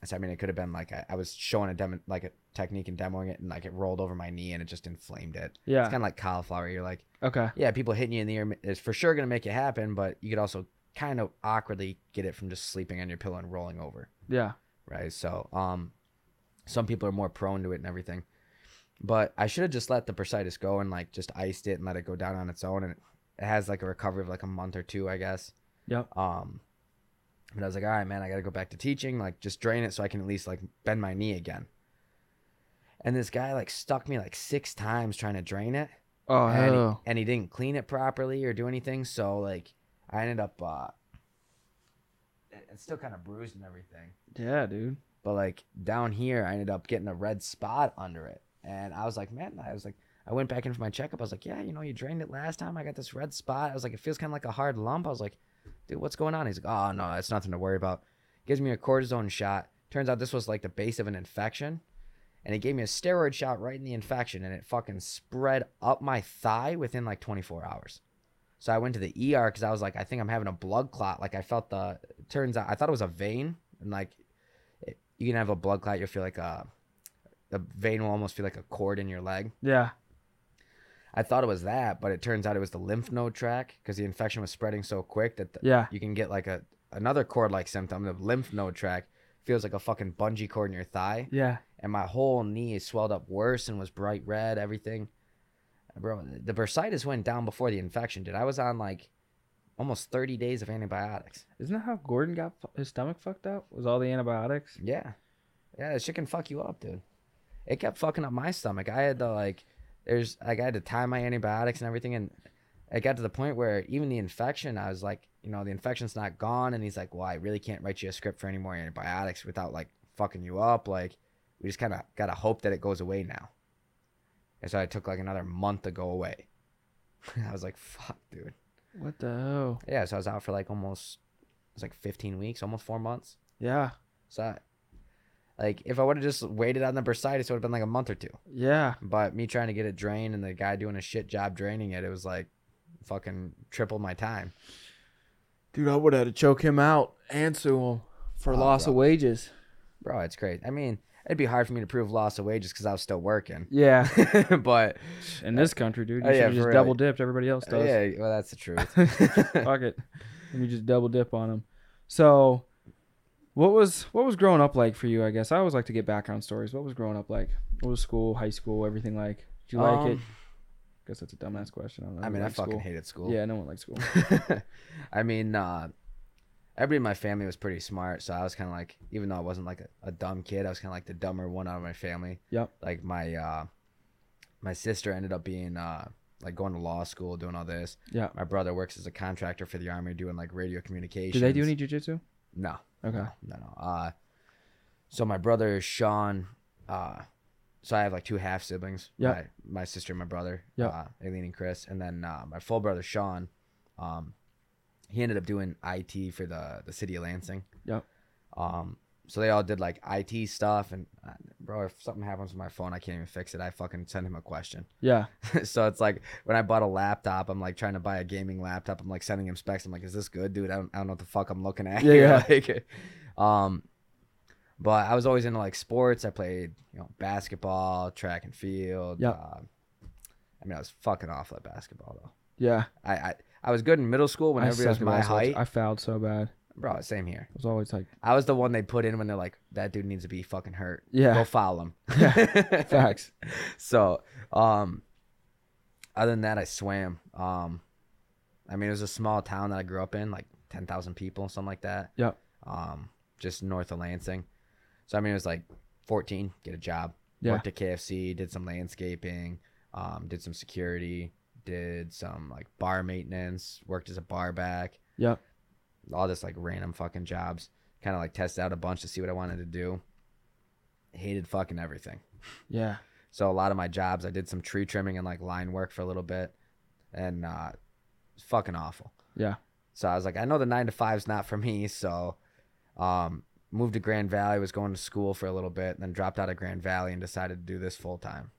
A: so I mean, it could have been like I, I was showing a demo, like a technique and demoing it, and like it rolled over my knee and it just inflamed it.
B: Yeah.
A: It's kind of like cauliflower. You're like,
B: Okay.
A: yeah, people hitting you in the ear is for sure gonna make it happen, but you could also kind of awkwardly get it from just sleeping on your pillow and rolling over,
B: Yeah.
A: right? So, um, some people are more prone to it and everything. But I should have just let the bursitis go and like just iced it and let it go down on its own, and it, has like a recovery of like a month or two, I guess.
B: Yep.
A: Um, but I was like, all right, man, I got to go back to teaching. Like, just drain it so I can at least like bend my knee again. And this guy like stuck me like six times trying to drain it
B: Oh
A: and he, and he didn't clean it properly or do anything. So like, I ended up, uh, it- it's still kind of bruised and everything.
B: Yeah, dude.
A: But like down here, I ended up getting a red spot under it, and I was like, man, I was like, I went back in for my checkup. I was like, yeah, you know, you drained it last time. I got this red spot. I was like, it feels kind of like a hard lump. I was like, dude, what's going on? He's like, oh no, it's nothing to worry about. Gives me a cortisone shot. Turns out this was like the base of an infection. And he gave me a steroid shot right in the infection, and it fucking spread up my thigh within like 24 hours. So I went to the ER because I was like, I think I'm having a blood clot. Like I felt the. Turns out I thought it was a vein, and like, it, you can have a blood clot. You'll feel like a. The vein will almost feel like a cord in your leg.
B: Yeah.
A: I thought it was that, but it turns out it was the lymph node tract because the infection was spreading so quick that the,
B: Yeah.
A: you can get like a another cord like symptom. The lymph node tract feels like a fucking bungee cord in your thigh,
B: Yeah.
A: and my whole knee swelled up worse and was bright red. Everything, bro. The bursitis went down before the infection did. I was on like almost thirty days of antibiotics.
B: Isn't that how Gordon got his stomach fucked up? Was all the antibiotics?
A: Yeah, yeah. That shit can fuck you up, dude. It kept fucking up my stomach. I had to like, there's like I had to time my antibiotics and everything, and it got to the point where even the infection, I was like, you know, the infection's not gone, and he's like, well, I really can't write you a script for any more antibiotics without like fucking you up. Like, we just kind of gotta hope that it goes away now. And so I took like another month to go away. I was like, fuck, dude.
B: What the hell?
A: Yeah, so I was out for like almost, it was like 15 weeks, almost four months.
B: Yeah.
A: So, I- like, if I would have just waited on the bursitis, it would have been like a month or two.
B: Yeah.
A: But me trying to get it drained and the guy doing a shit job draining it, it was like fucking triple my time.
B: Dude, I would have had to choke him out and sue him for
A: Oh,
B: loss
A: bro.
B: of wages.
A: Bro, it's great. I mean, it'd be hard for me to prove loss of wages because I was still working.
B: Yeah.
A: but,
B: In this country, dude, you should
A: yeah,
B: just double
A: real.
B: dipped. Everybody else does.
A: yeah, well, that's the truth.
B: Fuck it. Let me just double dip on them. So, what was what was growing up like for you? I guess I always like to get background stories. What was growing up like? What was school, high school, everything like? Did you like it?
A: Um,
B: guess that's a dumbass question. I, don't know.
A: I mean, I
B: like
A: fucking
B: school.
A: hated school.
B: Yeah, no one likes school.
A: I mean, uh, everybody in my family was pretty smart, so I was kind of like, even though I wasn't like a, a dumb kid, I was kind of like the dumber one out of my family.
B: Yep.
A: Like my uh, my sister ended up being uh, like going to law school, doing all this.
B: Yeah.
A: My brother works as a contractor for the army, doing like radio communications.
B: Do they do any jujitsu?
A: No,
B: Okay.
A: no, no. Uh, so my brother Sean, uh, so I have like two half siblings.
B: Yeah.
A: My, my sister and my brother.
B: Yeah.
A: Uh, Aileen and Chris, and then uh, my full brother Sean, um, he ended up doing IT for the the city of Lansing.
B: Yep.
A: Um, so they all did like IT stuff, and uh, bro, if something happens with my phone, I can't even fix it. I fucking send him a question.
B: Yeah.
A: so it's like when I bought a laptop, I'm like trying to buy a gaming laptop. I'm like sending him specs. I'm like, is this good, dude? I don't, I don't know what the fuck I'm looking at.
B: Yeah, yeah.
A: like, um, but I was always into like sports. I played, you know, basketball, track and field.
B: Yeah.
A: Uh, I mean, I was fucking awful at basketball though.
B: Yeah.
A: I I, I was good in middle school when
B: I
A: everybody was
B: suck at
A: my height.
B: I fouled so bad.
A: Bro, same here.
B: I was always like,
A: I was the one they put in when they're like, that dude needs to be fucking hurt.
B: Yeah.
A: Go foul him.
B: facts.
A: So, um, other than that, I swam. Um, I mean, it was a small town that I grew up in, like ten thousand people, something like that.
B: Yep.
A: Um, just north of Lansing. So I mean, it was like fourteen, get a job.
B: Yeah.
A: Worked at KFC, did some landscaping, um, did some security, did some like bar maintenance, worked as a bar back,
B: Yep.
A: all this like random fucking jobs. Kind of like tested out a bunch to see what I wanted to do. Hated fucking everything.
B: Yeah.
A: So a lot of my jobs, I did some tree trimming and like line work for a little bit, and uh, it's fucking awful.
B: Yeah.
A: So I was like, I know the nine to five's not for me. So, um, moved to Grand Valley, was going to school for a little bit, then dropped out of Grand Valley and decided to do this full time.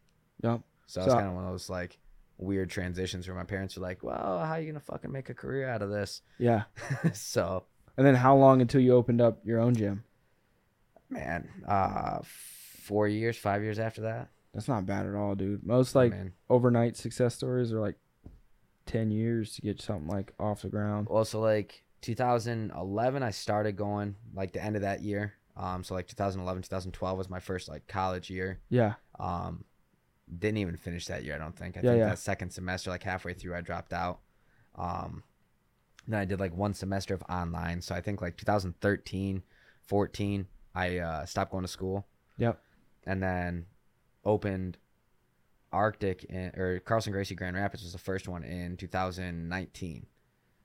B: Yep.
A: So, it's kind of one of those like weird transitions where my parents were like, "Well, how are you gonna fucking make a career out of this?"
B: Yeah.
A: so,
B: And then how long until you opened up your own gym?
A: man, uh, four years, five years after that,
B: That's not bad at all, dude. Most like
A: man.
B: overnight success stories are like 10 years to get something like off the ground.
A: Well, so like 2011, I started going like the end of that year. Um, so like 2011, 2012 was my first like college year.
B: Yeah.
A: Um, didn't even finish that year. I don't think. I
B: Yeah,
A: think
B: yeah.
A: that second semester, like halfway through, I dropped out. Um, then I did like one semester of online. So I think like 2013, 14, I uh, stopped going to school.
B: Yep.
A: And then opened Arctic in, or Carlson Gracie Grand Rapids was the first one in 2019.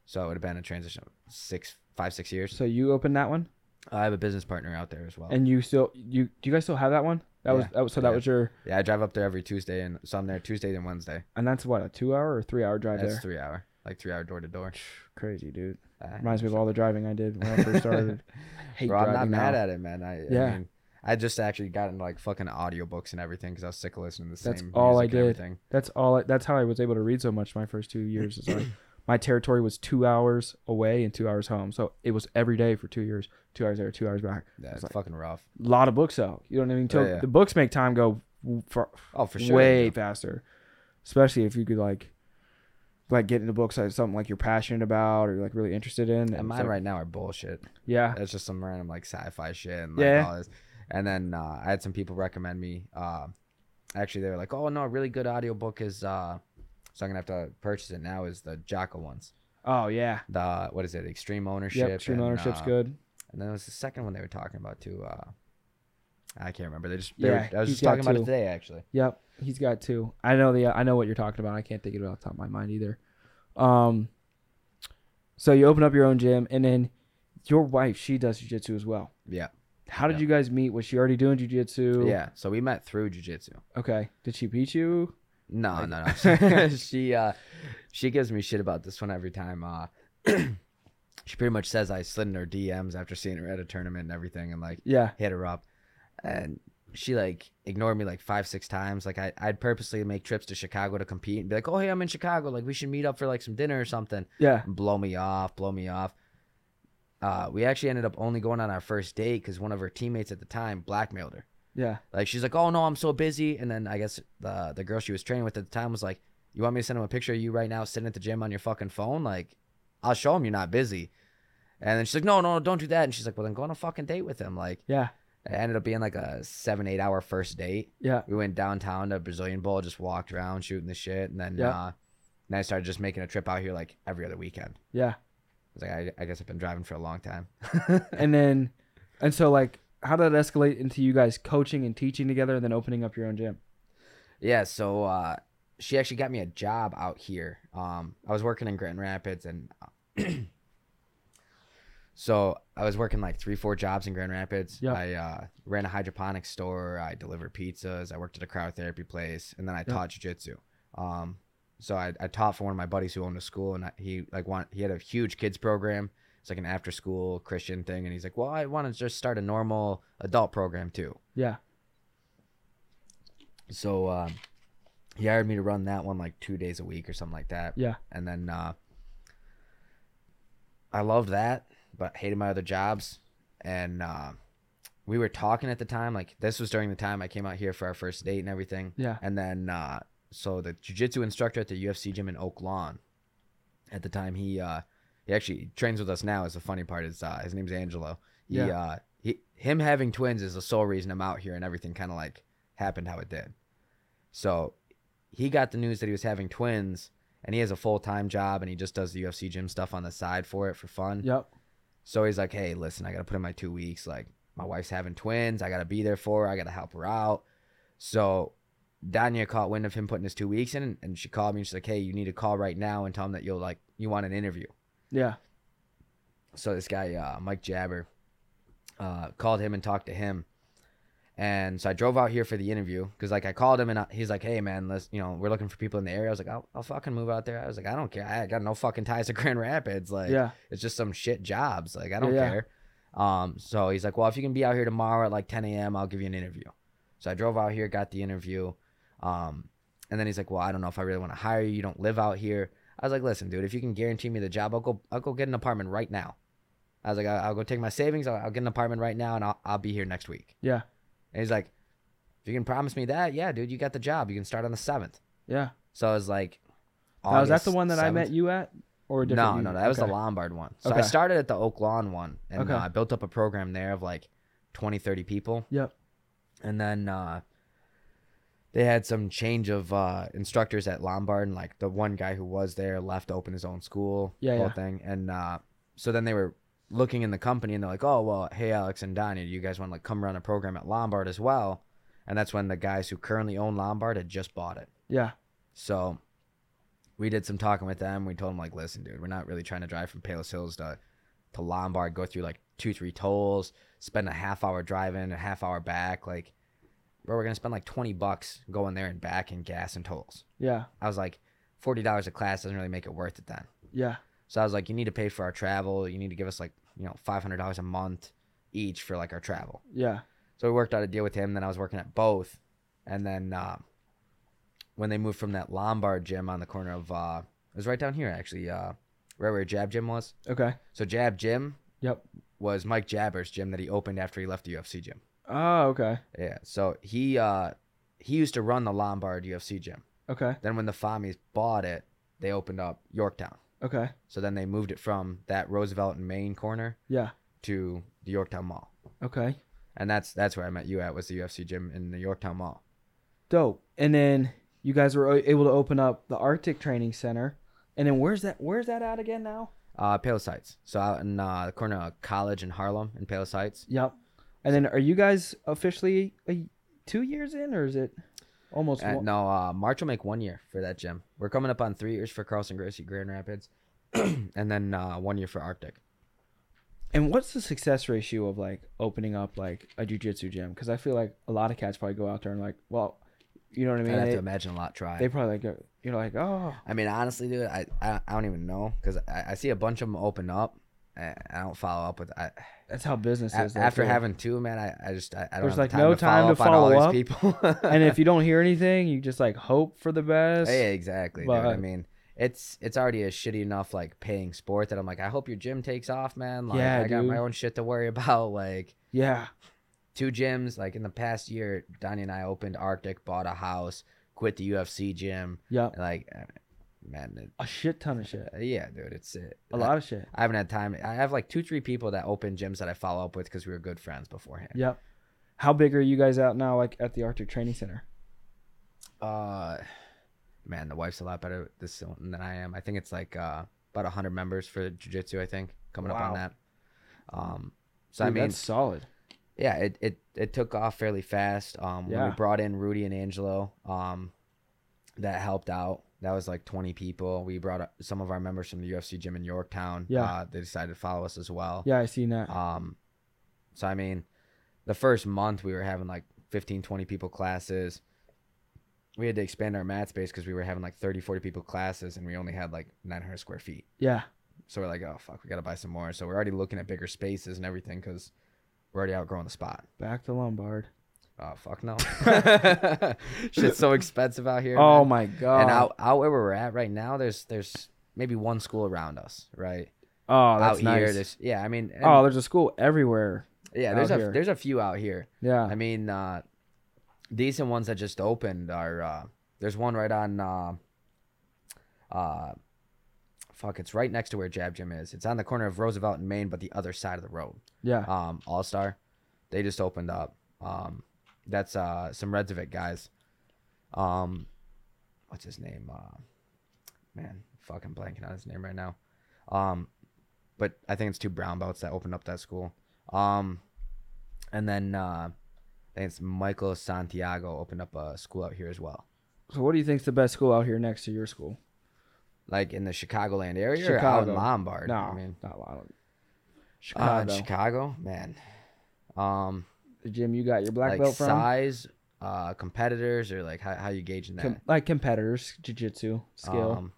A: So it would have been a transition of six, five, six years.
B: So you opened that one
A: I have a business partner out there as well.
B: and you still you do you guys still have that one? That was that was so that
A: Yeah.
B: was your
A: yeah, I drive up there every Tuesday, and so I'm there Tuesday and Wednesday.
B: and that's what a 2 hour or 3 hour drive
A: That's
B: there.
A: three hour, like three hour door to door.
B: Crazy, dude.
A: Uh,
B: Reminds me of all the driving I did when I first started. Hate
A: Bro, I'm not
B: driving
A: mad
B: now.
A: at it, man. I,
B: Yeah.
A: I mean, I just actually got into like fucking audiobooks and everything because I was sick of listening to the
B: That's
A: same.
B: all I did. That's all. I, that's how I was able to read so much my first two years. Is like my territory was two hours away and two hours home. So it was every day for two years, two hours there, two hours back.
A: That's
B: like-
A: fucking rough.
B: A lot of books out. You know what I mean?
A: Yeah, yeah.
B: the books make time go for
A: Oh, for sure.
B: way
A: yeah.
B: faster, especially if you could like like get into books like something like you're passionate about or like really interested in.
A: And mine
B: so-
A: right now are bullshit.
B: Yeah.
A: It's just some random like sci-fi shit and like
B: Yeah.
A: all this. And then uh, I had some people recommend me. Uh, actually, they were like, "Oh no, a really good audiobook is." Uh, so I'm gonna have to purchase it now. Is the Jocko ones?
B: Oh yeah.
A: The what is it? The extreme ownership.
B: Yep. Extreme
A: and,
B: ownership's
A: uh,
B: good.
A: And then there was the second one they were talking about too. Uh, I can't remember. They just they
B: Yeah,
A: were, I was just talking about
B: two.
A: it today actually.
B: Yep, he's got two. I know the I know what you're talking about. I can't think of it off the top of my mind either. Um, so you open up your own gym, and then your wife she does jujitsu as well.
A: Yeah.
B: How did
A: Yeah.
B: you guys meet? Was she already doing jujitsu?
A: Yeah. So we met through jujitsu.
B: Okay. Did she beat you?
A: No,
B: Like-
A: no, no. she uh she gives me shit about this one every time. Uh she pretty much says I slid in her DMs after seeing her at a tournament and everything and like
B: Yeah.
A: hit her up. And she like ignored me like five, six times. Like I, I'd purposely make trips to Chicago to compete and be like, Oh hey, I'm in Chicago, like we should meet up for like some dinner or something.
B: Yeah.
A: Blow me off, blow me off. Uh, we actually ended up only going on our first date because one of her teammates at the time blackmailed her.
B: Yeah.
A: Like she's like, "Oh no, I'm so busy." And then I guess the the girl she was training with at the time was like, "You want me to send him a picture of you right now sitting at the gym on your fucking phone? Like, I'll show him you're not busy." And then she's like, "No, no, don't do that." And she's like, "Well, then go on a fucking date with him." Like,
B: Yeah.
A: it ended up being like a seven, eight hour first date.
B: Yeah.
A: We went downtown to Brazilian Bowl, just walked around shooting the shit, and then
B: Yeah.
A: uh, then I started just making a trip out here like every other weekend.
B: Yeah.
A: I was like, I, I guess I've been driving for a long time.
B: And then, and so like, how did that escalate into you guys coaching and teaching together, and then opening up your own gym?
A: Yeah, so uh, she actually got me a job out here. Um, I was working in Grand Rapids, and so I was working like three, four jobs in Grand Rapids.
B: Yep.
A: I uh, ran a hydroponics store. I delivered pizzas. I worked at a cryotherapy place, and then I taught jujitsu. Um, so I, I taught for one of my buddies who owned a school, and I, he like want he had a huge kids program. It's like an after school Christian thing, and he's like, "Well, I want to just start a normal adult program too."
B: Yeah.
A: So um, he hired me to run that one like two days a week or something like that.
B: Yeah.
A: And then uh, I loved that, but hated my other jobs. And uh, we were talking at the time. Like this was during the time I came out here for our first date and everything.
B: Yeah.
A: And then uh, so the jujitsu instructor at the UFC gym in Oak Lawn, at the time he uh, he actually trains with us now. Is the funny part is uh, his name's Angelo. He,
B: Yeah.
A: uh, he him having twins is the sole reason I'm out here and everything kind of like happened how it did. So he got the news that he was having twins and he has a full time job and he just does the UFC gym stuff on the side for it for fun.
B: Yep.
A: So he's like, hey, listen, I got to put in my two weeks. Like, my wife's having twins. I got to be there for her. I got to help her out. So Danya caught wind of him putting his two weeks in and she called me and she's like, hey, you need to call right now and tell him that you'll like, you want an interview.
B: Yeah.
A: So this guy, uh, Mike Jabber, uh, called him and talked to him. And so I drove out here for the interview because like I called him and I, he's like, "Hey man, let's you know we're looking for people in the area." I was like, "I'll, I'll fucking move out there." I was like, "I don't care. I got no fucking ties to Grand Rapids. Like,
B: Yeah.
A: it's just some shit jobs. Like I don't
B: Yeah.
A: care." Um, so he's like, "Well, if you can be out here tomorrow at like 10 a.m., I'll give you an interview." So I drove out here, got the interview, um, and then he's like, "Well, I don't know if I really want to hire you. You don't live out here." I was like, "Listen, dude, if you can guarantee me the job, I'll go. I'll go get an apartment right now." I was like, "I'll, I'll go take my savings. I'll, I'll get an apartment right now, and I'll, I'll be here next week."
B: Yeah.
A: And he's like, "If you can promise me that, yeah, dude, you got the job. You can start on the seventh.
B: Yeah.
A: So I was like,
B: Now, was that the one that I met you at, or a different?
A: No,
B: you-
A: no, that was the. Lombard one. So I started at the Oak Lawn one, and
B: Okay.
A: uh, I built up a program there of like 20, 30 people.
B: Yep.
A: And then uh, they had some change of uh, instructors at Lombard, and like the one guy who was there left to open his own school,
B: Yeah,
A: whole
B: yeah.
A: thing. And uh, so then they were looking in the company, and they're like, "Oh, well, hey, Alex and Donnie, do you guys want to like come run a program at Lombard as well?" And that's when the guys who currently own Lombard had just bought it.
B: Yeah.
A: So we did some talking with them. We told them like, listen, dude, we're not really trying to drive from Palos Hills to to Lombard, go through like two, three tolls, spend a half hour driving, a half hour back. Like, bro, we're gonna spend like twenty bucks going there and back and gas and tolls.
B: Yeah.
A: I was like, forty dollars a class doesn't really make it worth it then.
B: Yeah.
A: So I was like, you need to pay for our travel. You need to give us like, you know, five hundred dollars a month each for like our travel.
B: Yeah.
A: So we worked out a deal with him. Then I was working at both, and then uh, when they moved from that Lombard gym on the corner of uh, It was right down here actually. Uh, right where Jab Gym was.
B: Okay.
A: So Jab Gym
B: Yep.
A: was Mike Jabber's gym that he opened after he left the UFC gym.
B: Oh, okay.
A: Yeah. So he uh he used to run the Lombard UFC gym.
B: Okay.
A: Then when the Famis bought it, they opened up Yorktown.
B: Okay.
A: So then they moved it from that Roosevelt and Maine corner
B: Yeah.
A: to the Yorktown Mall.
B: Okay.
A: And that's that's where I met you at was the UFC gym in the Yorktown Mall.
B: Dope. And then you guys were able to open up the Arctic Training Center. And then where's that? Where's that at again now?
A: Uh Heights. So out in uh, the corner of College and Harlem in Heights.
B: Yep. And then are you guys officially a, two years in, or is it almost?
A: Uh, no, uh, March will make one year for that gym. We're coming up on three years for Carlson Gracie Grand Rapids, and then uh, one year for Arctic.
B: And what's the success ratio of like opening up like a jujitsu gym? Because I feel like a lot of cats probably go out there and like, well, you know what I mean?
A: I'd have
B: They,
A: to imagine a lot try.
B: they probably like, you're like, oh,
A: I mean, honestly, dude, I I, I don't even know because I, I see a bunch of them open up. I don't follow up with. I,
B: that's how business
A: a-
B: is.
A: after
B: too.
A: having two, man, I, I just I, I don't
B: There's,
A: have
B: like,
A: time
B: no
A: to
B: time
A: follow
B: to
A: up on all
B: follow
A: these people.
B: and if you don't hear anything, you just like hope for the best.
A: yeah, exactly, dude. I mean, it's it's already a shitty enough like paying sport that I'm like, I hope your gym takes off, man. Like,
B: Yeah,
A: I got my own shit to worry about. Like,
B: Yeah.
A: two gyms. Like in the past year, Donnie and I opened Arctic, bought a house, quit the UFC gym.
B: Yep.
A: and, Like, man,
B: A shit ton of shit.
A: yeah, dude, it's it.
B: A lot of shit.
A: I haven't had time. I have like two, three people that open gyms that I follow up with because we were good friends beforehand.
B: Yep. How big are you guys out now, like at the Arctic Training Center?
A: Uh, man, the wife's a lot better at this than I am. I think it's like uh about hundred members for jiu-jitsu. I think coming up on that. Um, so
B: Dude,
A: I mean,
B: that's solid.
A: yeah, it, it it took off fairly fast. Um, when we brought in Rudy and Angelo, um, that helped out. That was like 20 people. We brought some of our members from the UFC gym in Yorktown.
B: Yeah.
A: uh, they decided to follow us as well.
B: Yeah, I seen that.
A: Um, so I mean, the first month we were having like 15, 20 people classes. We had to expand our mat space because we were having like 30, 40 people classes, and we only had like 900 square feet.
B: Yeah.
A: So we're like, oh fuck, we gotta buy some more. So we're already looking at bigger spaces and everything because we're already outgrowing the spot.
B: Back to Lombard.
A: Oh fuck no! Shit's so expensive out here.
B: Oh
A: man.
B: my god.
A: And out out where we're at right now, there's there's maybe one school around us, right?
B: oh, that's
A: out
B: nice.
A: here, there's yeah. I mean, and-
B: oh, there's a school everywhere.
A: yeah. There's a
B: here.
A: there's a few out here.
B: Yeah.
A: I mean, uh, decent ones that just opened are uh, there's one right on uh, uh, fuck. It's right next to where Jab Gym is. It's on the corner of Roosevelt and Main, but the other side of the road.
B: yeah.
A: um, All Star. They just opened up. Um, that's uh, some Redzivik guys. Um, what's his name? Uh, man, fucking blanking on his name right now. Um, but I think it's two brown belts that opened up that school. Um, and then uh, I think it's Michael Santiago opened up a school out here as well,
B: So what do you think's the best school out here next to your school?
A: like in the Chicagoland area or out in
B: Chicago.
A: Lombard.
B: No,
A: I mean,
B: not Lombard.
A: uh,
B: Chicago.
A: Chicago, man. Um,
B: the gym you got your black
A: like
B: belt from?
A: size, uh, competitors, or like how how you gauging that?
B: Com- like competitors, jiu-jitsu, skill.
A: Um,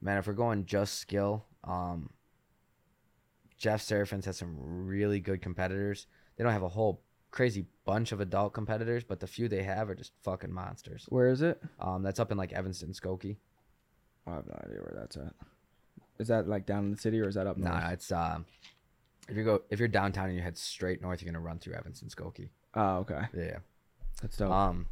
A: man, if we're going just skill, um, Jeff Serafin's has some really good competitors. They don't have a whole crazy bunch of adult competitors, but the few they have are just fucking monsters.
B: Where is it?
A: Um, that's up in like Evanston, Skokie.
B: I have no idea where that's at. Is that like down in the city or is that up north?
A: Nah, it's um, if you go if you're downtown and you head straight north, you're gonna run through Evanston, Skokie.
B: Oh, okay.
A: Yeah.
B: That's dope.
A: Um,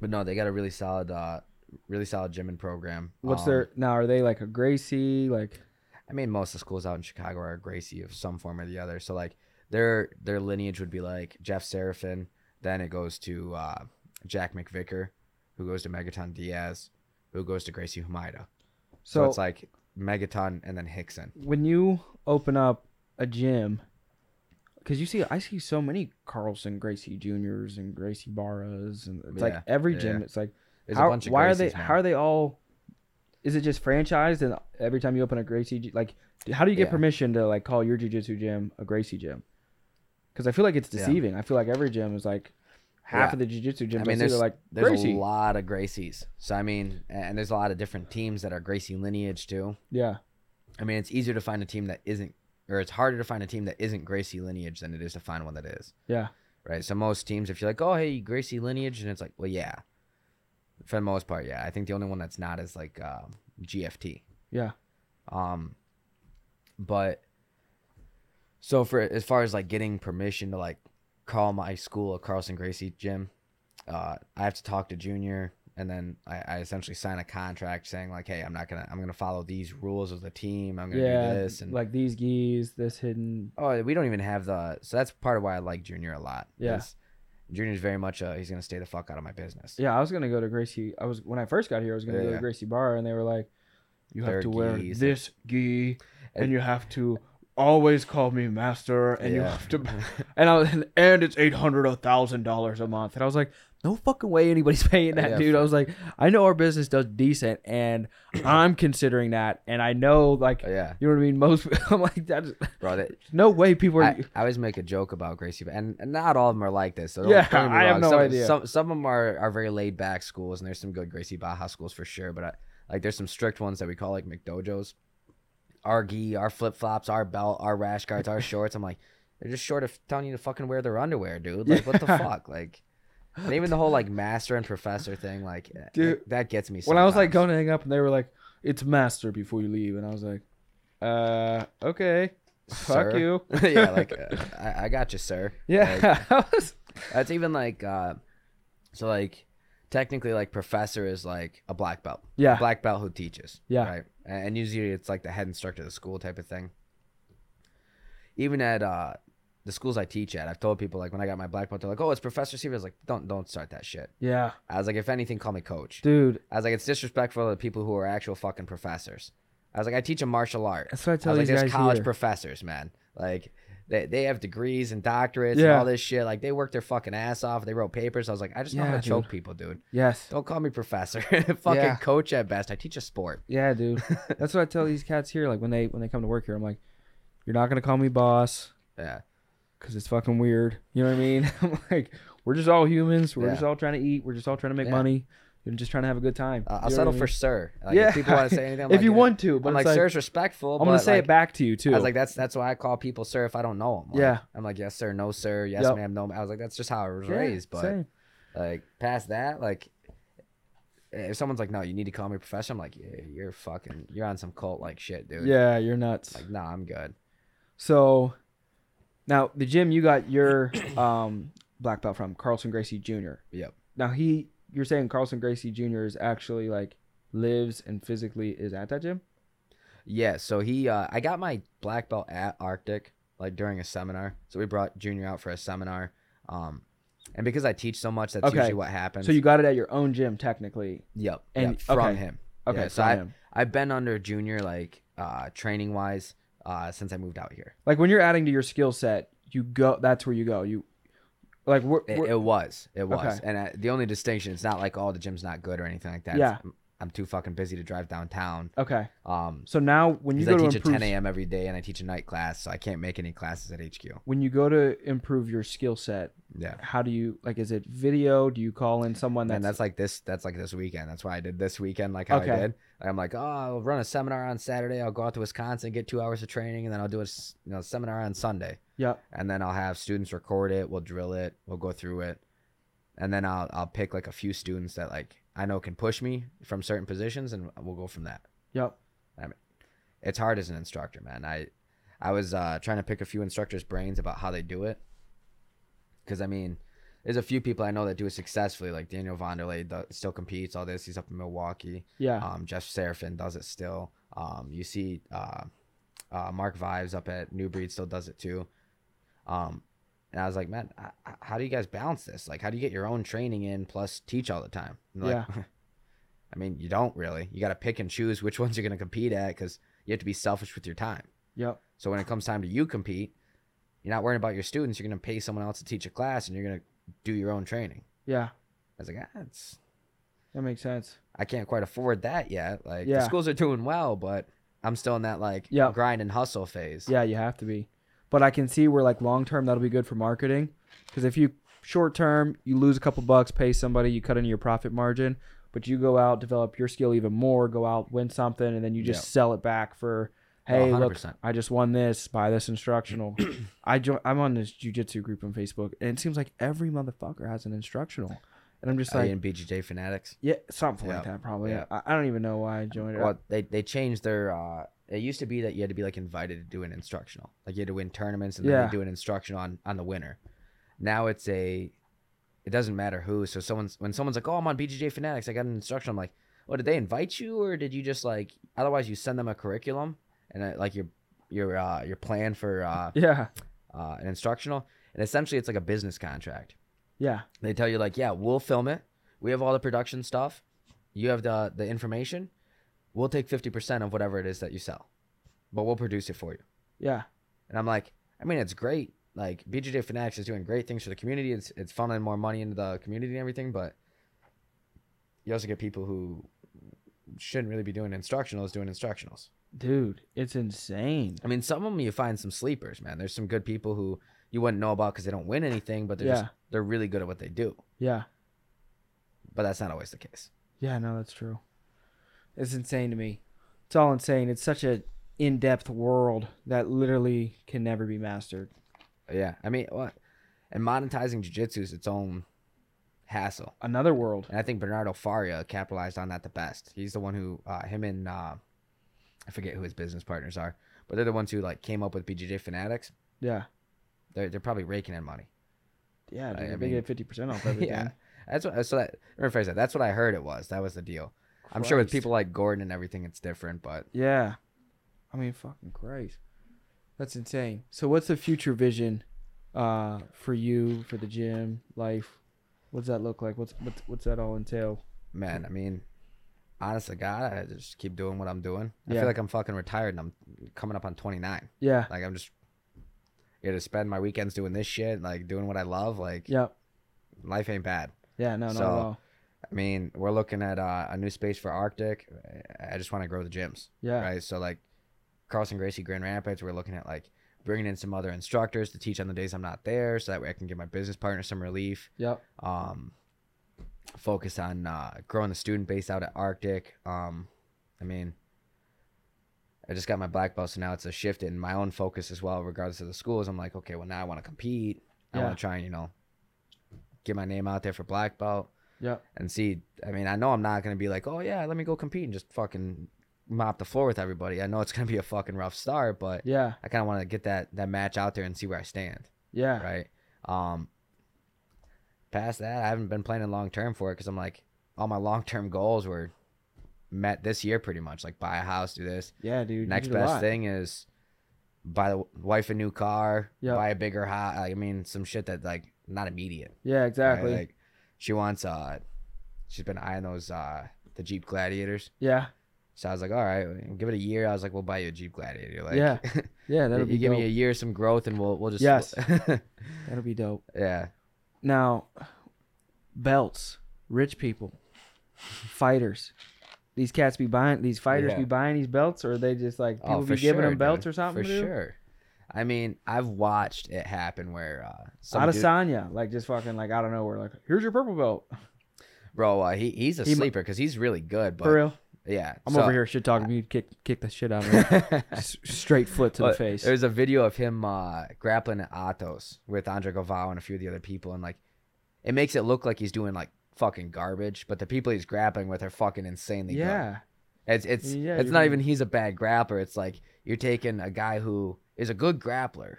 A: but no, they got a really solid, uh, really solid gym and program.
B: What's
A: Um,
B: their now? Are they like a Gracie? Like
A: I mean, most of the schools out in Chicago are Gracie of some form or the other. So like their their lineage would be like Jeff Serafin. Then it goes to uh, Jack McVicker, who goes to Megaton Dias, who goes to Gracie Humaitá. So,
B: so,
A: it's like Megaton and then Rickson.
B: when you open up a gym, because you see, I see so many Carlson Gracie Juniors and Gracie Barras, and it's
A: Yeah,
B: like every gym.
A: yeah.
B: It's like
A: There's
B: how,
A: a bunch of
B: why
A: Gracies,
B: are they?
A: man.
B: How are they all? Is it just franchised and every time you open a Gracie, like, how do you get
A: Yeah.
B: permission to like call your jujitsu gym a Gracie gym? Because I feel like it's deceiving. I feel like every gym is like half of the jujitsu gyms.
A: I mean, there's
B: like
A: there's
B: Gracie.
A: a lot of Gracies. So I mean, and there's a lot of different teams that are Gracie lineage too.
B: Yeah,
A: I mean, it's easier to find a team that isn't, or it's harder to find a team that isn't Gracie lineage than it is to find one that is.
B: yeah,
A: right? So most teams, if you're like, oh hey, Gracie lineage, and it's like, well, yeah, For the most part, yeah. I think the only one that's not is like um, GFT.
B: Yeah.
A: Um, but so for as far as like getting permission to like call my school a Carlson Gracie gym, uh, I have to talk to Junior, and then I, I essentially sign a contract saying like, hey, I'm not gonna, I'm gonna follow these rules of the team. I'm gonna
B: Yeah.
A: do this, and
B: like these geese, this hidden.
A: oh, we don't even have the. So that's part of why I like Junior a lot.
B: Yeah.
A: Junior's very much uh he's gonna stay the fuck out of my business.
B: Yeah, I was gonna go to Gracie. I was when I first got here. I was gonna go to
A: Yeah.
B: Gracie Barra, and they were like, "You have to wear
A: geese.
B: this gi, and
A: And-
B: you have to always call me master, and you have to." And I was, and it's eight hundred or thousand dollars a month, and I was like, "No fucking way anybody's paying that,
A: Yeah,
B: dude." I was like, "I know our business does decent, and I'm considering that, and I know like."
A: Oh, yeah,
B: You know what I mean? Most I'm like that's
A: bro. That,
B: no way people are.
A: I, I always make a joke about Gracie, and, and not all of them are like this. So don't,
B: Yeah,
A: don't get me
B: I have
A: wrong.
B: no
A: some,
B: idea.
A: Some some of them are, are very laid back schools, and there's some good Gracie Barra schools for sure. But I, like, there's some strict ones that we call like McDojos. Our gi, our flip flops, our belt, our rash guards, our shorts. I'm like, they're just short of telling you to fucking wear their underwear, dude. Like, what the
B: Yeah.
A: fuck? Like, and even the whole like master and professor thing, like,
B: Dude,
A: that gets me.
B: when I was like going to hang up, and they were like, "It's master before you leave," and I was like, "Uh, okay, fuck you."
A: yeah, like, uh, I, I got you, sir.
B: Yeah, was-
A: That's even like uh so like technically like professor is like a black belt.
B: Yeah.
A: Black belt who teaches.
B: Yeah.
A: Right. And and usually it's like the head instructor of the school type of thing. Even at uh the schools I teach at, I've told people like when I got my black belt, they're like, "Oh, it's Professor Seaver." I was like, "Don't don't start that shit."
B: yeah,
A: I was like, "If anything, call me coach."
B: dude.
A: I was like, "It's disrespectful to the people who are actual fucking professors." I was like, "I teach a martial art."
B: That's what I
A: I
B: tell
A: was like,
B: these
A: "There's
B: guys
A: college
B: here.
A: professors, man. Like, they, they have degrees and doctorates and all this shit. Like, they work their fucking ass off. They wrote papers. I was like, I just know how
B: Yeah,
A: to choke people, dude.
B: yes,
A: Don't call me professor. fucking
B: Yeah.
A: coach at best. I teach a sport.
B: yeah, dude. That's what I tell these cats here. Like when they when they come to work here, I'm like, "You're not gonna call me boss
A: Yeah.
B: Because it's fucking weird." You know what I mean? I'm like, we're just all humans. We're
A: Yeah.
B: just all trying to eat. We're just all trying to make
A: Yeah.
B: money. You're just trying to have a good time.
A: Uh, I'll
B: know
A: settle
B: I
A: for sir. Like,
B: yeah.
A: If people want to say anything, I'm
B: if
A: like,
B: you want to, but
A: I'm
B: it's
A: like,
B: like,
A: sir's respectful.
B: I'm gonna say
A: like,
B: it back to you too.
A: I was like, that's that's why I call people sir if I don't know them.
B: Yeah.
A: I'm like, yes sir, no sir, yes
B: Yep.
A: ma'am, no. ma'am. I was like, that's just how I was
B: Yeah,
A: raised. But
B: same.
A: like past that, like if someone's like, no, you need to call me professor, I'm like, yeah, you're fucking, you're on some cult like shit, dude.
B: yeah, you're nuts.
A: Like, no, I'm good.
B: So now the gym you got your um black belt from Carlson Gracie Jr.
A: Yep.
B: Now he you're saying Carlson Gracie Jr. is actually like lives and physically is at that gym?
A: Yeah. So he, uh, I got my black belt at Arctic like during a seminar. So we brought Junior out for a seminar. Um, and because I teach so much, that's
B: Okay.
A: usually what happens.
B: So you got it at your own gym technically.
A: Yep.
B: and-
A: yep, from
B: okay.
A: him.
B: Okay,
A: Yeah, so I. I've been under Junior like uh, training wise uh, since I moved out here.
B: Like when you're adding to your skill set, you go that's where you go. You like we're,
A: It,
B: we're-
A: it was. It was.
B: Okay.
A: And uh, the only distinction, it's not like, oh, the gym's not good or anything like that.
B: Yeah.
A: It's- I'm too fucking busy to drive downtown.
B: okay.
A: Um,
B: So now when you go
A: I
B: to
A: teach
B: improve
A: at 10 a.m. every day and I teach a night class, so I can't make any classes at HQ.
B: when you go to improve your skill set,
A: Yeah.
B: how do you like is it video? Do you call in someone that's,
A: And that's like this. That's like this weekend. That's why I did this weekend, like how
B: Okay.
A: I did. Like, I'm like, oh, I'll run a seminar on Saturday. I'll go out to Wisconsin, get two hours of training, and then I'll do a you know seminar on Sunday.
B: Yep.
A: And then I'll have students record it. We'll drill it. We'll go through it, and then I'll I'll pick like a few students that like I know can push me from certain positions, and we'll go from that.
B: Yep.
A: I mean, It's hard as an instructor, man. I I was uh, trying to pick a few instructors' brains about how they do it, because I mean, there's a few people I know that do it successfully, like Daniel Vonderlei do, still competes. All this, he's up in Milwaukee.
B: Yeah.
A: Um, Jeff Serafin does it still. Um, you see, uh, uh, Mark Vives up at New Breed still does it too. Um, and I was like, man, how do you guys balance this? Like, how do you get your own training in plus teach all the time? And they're I mean, you don't really. You got to pick and choose which ones you're going to compete at because you have to be selfish with your time.
B: Yep.
A: So when it comes time to you compete, you're not worrying about your students. You're going to pay someone else to teach a class, and you're going to do your own training.
B: Yeah.
A: I was like, ah, it's
B: That makes sense.
A: I can't quite afford that yet. Like
B: Yeah.
A: the schools are doing well, but I'm still in that like
B: Yeah.
A: grind and hustle phase.
B: Yeah, you have to be. But I can see where like long term that'll be good for marketing because if you short term you lose a couple bucks, pay somebody, you cut into your profit margin, but you go out develop your skill even more, go out win something, and then you just
A: Yeah.
B: sell it back for.
A: Oh,
B: Hey, look!
A: 100%.
B: I just won this. Buy this instructional. I join. I'm on this jujitsu group on Facebook, and it seems like every motherfucker has an instructional. and I'm just like,
A: you in BJJ fanatics?
B: yeah, something like that probably.
A: Yeah.
B: I, I don't even know why I joined it.
A: Well, they they changed their. uh It used to be that you had to be like invited to do an instructional, like you had to win tournaments and then
B: Yeah.
A: they do an instructional on on the winner. Now it's a. It doesn't matter who. So someone's when someone's like, "Oh, I'm on BJJ fanatics. I got an instructional." I'm like, "Oh, did they invite you, or did you just like? Otherwise, you send them a curriculum and uh, like your your uh your plan for uh,
B: yeah,
A: uh an instructional, and essentially it's like a business contract.
B: yeah,
A: They tell you like, yeah, we'll film it. We have all the production stuff. You have the the information. We'll take fifty percent of whatever it is that you sell, but we'll produce it for you.
B: yeah,
A: And I'm like, I mean, it's great. Like BJJ Fanatics is doing great things for the community. It's it's funneling more money into the community and everything, but you also get people who shouldn't really be doing instructionals doing instructionals.
B: Dude, it's insane.
A: I mean, some of them you find some sleepers, man. There's some good people who you wouldn't know about because they don't win anything, but they're
B: Yeah.
A: just they're really good at what they do.
B: Yeah,
A: But that's not always the case.
B: yeah, no, that's true. It's insane to me. It's all insane. It's such a in-depth world that literally can never be mastered.
A: Yeah, I mean, what? And monetizing jujitsu is its own hassle.
B: Another world.
A: And I think Bernardo Faria capitalized on that the best. He's the one who, uh, him and uh, I forget who his business partners are, but they're the ones who like came up with BJJ Fanatics.
B: Yeah,
A: They're they're probably raking in money.
B: yeah, dude.
A: I
B: they
A: mean-
B: get fifty percent off everything.
A: yeah, that's what. So that rephrase that. That's what I heard it was. That was the deal. I'm sure with people like Gordon and everything, it's different, but
B: Yeah. I mean, fucking Christ. That's insane. So, what's the future vision uh, for you, for the gym, life? What's that look like? What's what's, what's that all entail?
A: man, I mean, honest to God, I just keep doing what I'm doing. I
B: Yeah.
A: feel like I'm fucking retired and I'm coming up on 29.
B: Yeah.
A: Like I'm just here to spend my weekends doing this shit, like doing what I love. Like
B: Yep.
A: life ain't bad.
B: Yeah. No. Not
A: So,
B: at all.
A: I mean, we're looking at uh, a new space for Arctic. I just want to grow the gyms,
B: Yeah.
A: right? So like Carlson Gracie Grand Rapids, we're looking at like bringing in some other instructors to teach on the days I'm not there, so that way I can give my business partner some relief.
B: Yep.
A: Um, focus on uh, growing the student base out at Arctic. Um, I mean, I just got my black belt, so now it's a shift in my own focus as well, regardless of the schools. I'm like, okay, well now I want to compete. I
B: Yeah.
A: want to try and you know get my name out there for black belt
B: Yep.
A: and see. I mean, I know I'm not gonna be like, oh yeah, let me go compete and just fucking mop the floor with everybody. I know it's gonna be a fucking rough start, but
B: Yeah.
A: I kind of want to get that that match out there and see where I stand
B: Yeah.
A: right? Um, past that, I haven't been planning long term for it because I'm like, all my long term goals were met this year pretty much. Like buy a house, do this.
B: Yeah, dude.
A: Next best thing is buy the wife a new car,
B: Yep.
A: buy a bigger house. I mean, some shit that like not immediate.
B: Yeah.
A: right?
B: Exactly.
A: Like she wants uh, she's been eyeing those uh the Jeep Gladiators.
B: yeah.
A: So I was like, all right, give it a year. I was like, we'll buy you a Jeep Gladiator. Like,
B: Yeah, Yeah. That'll
A: you
B: be
A: give
B: dope.
A: me a year, some growth, and we'll we'll just
B: Yes. That'll be dope.
A: yeah.
B: Now, belts, rich people, fighters. These cats be buying these fighters
A: Yeah.
B: be buying these belts, or they just like people
A: Oh,
B: be giving
A: sure,
B: them belts
A: dude.
B: or something.
A: For sure. I mean, I've watched it happen where uh, some dude-
B: like just fucking like I don't of nowhere, like here's your purple belt
A: bro, uh, he he's a
B: He
A: sleeper because he's really good. But
B: for real.
A: Yeah,
B: I'm
A: so-
B: over here shit talking you, kick kick the shit out of me, straight foot to the face.
A: There's a video of him uh, grappling at Atos with Andre Galvao and a few of the other people, and like, it makes it look like he's doing like fucking garbage, but the people he's grappling with are fucking insanely good.
B: Yeah,
A: It's it's
B: Yeah,
A: it's not
B: right.
A: even he's a bad grappler. It's like you're taking a guy who is a good grappler,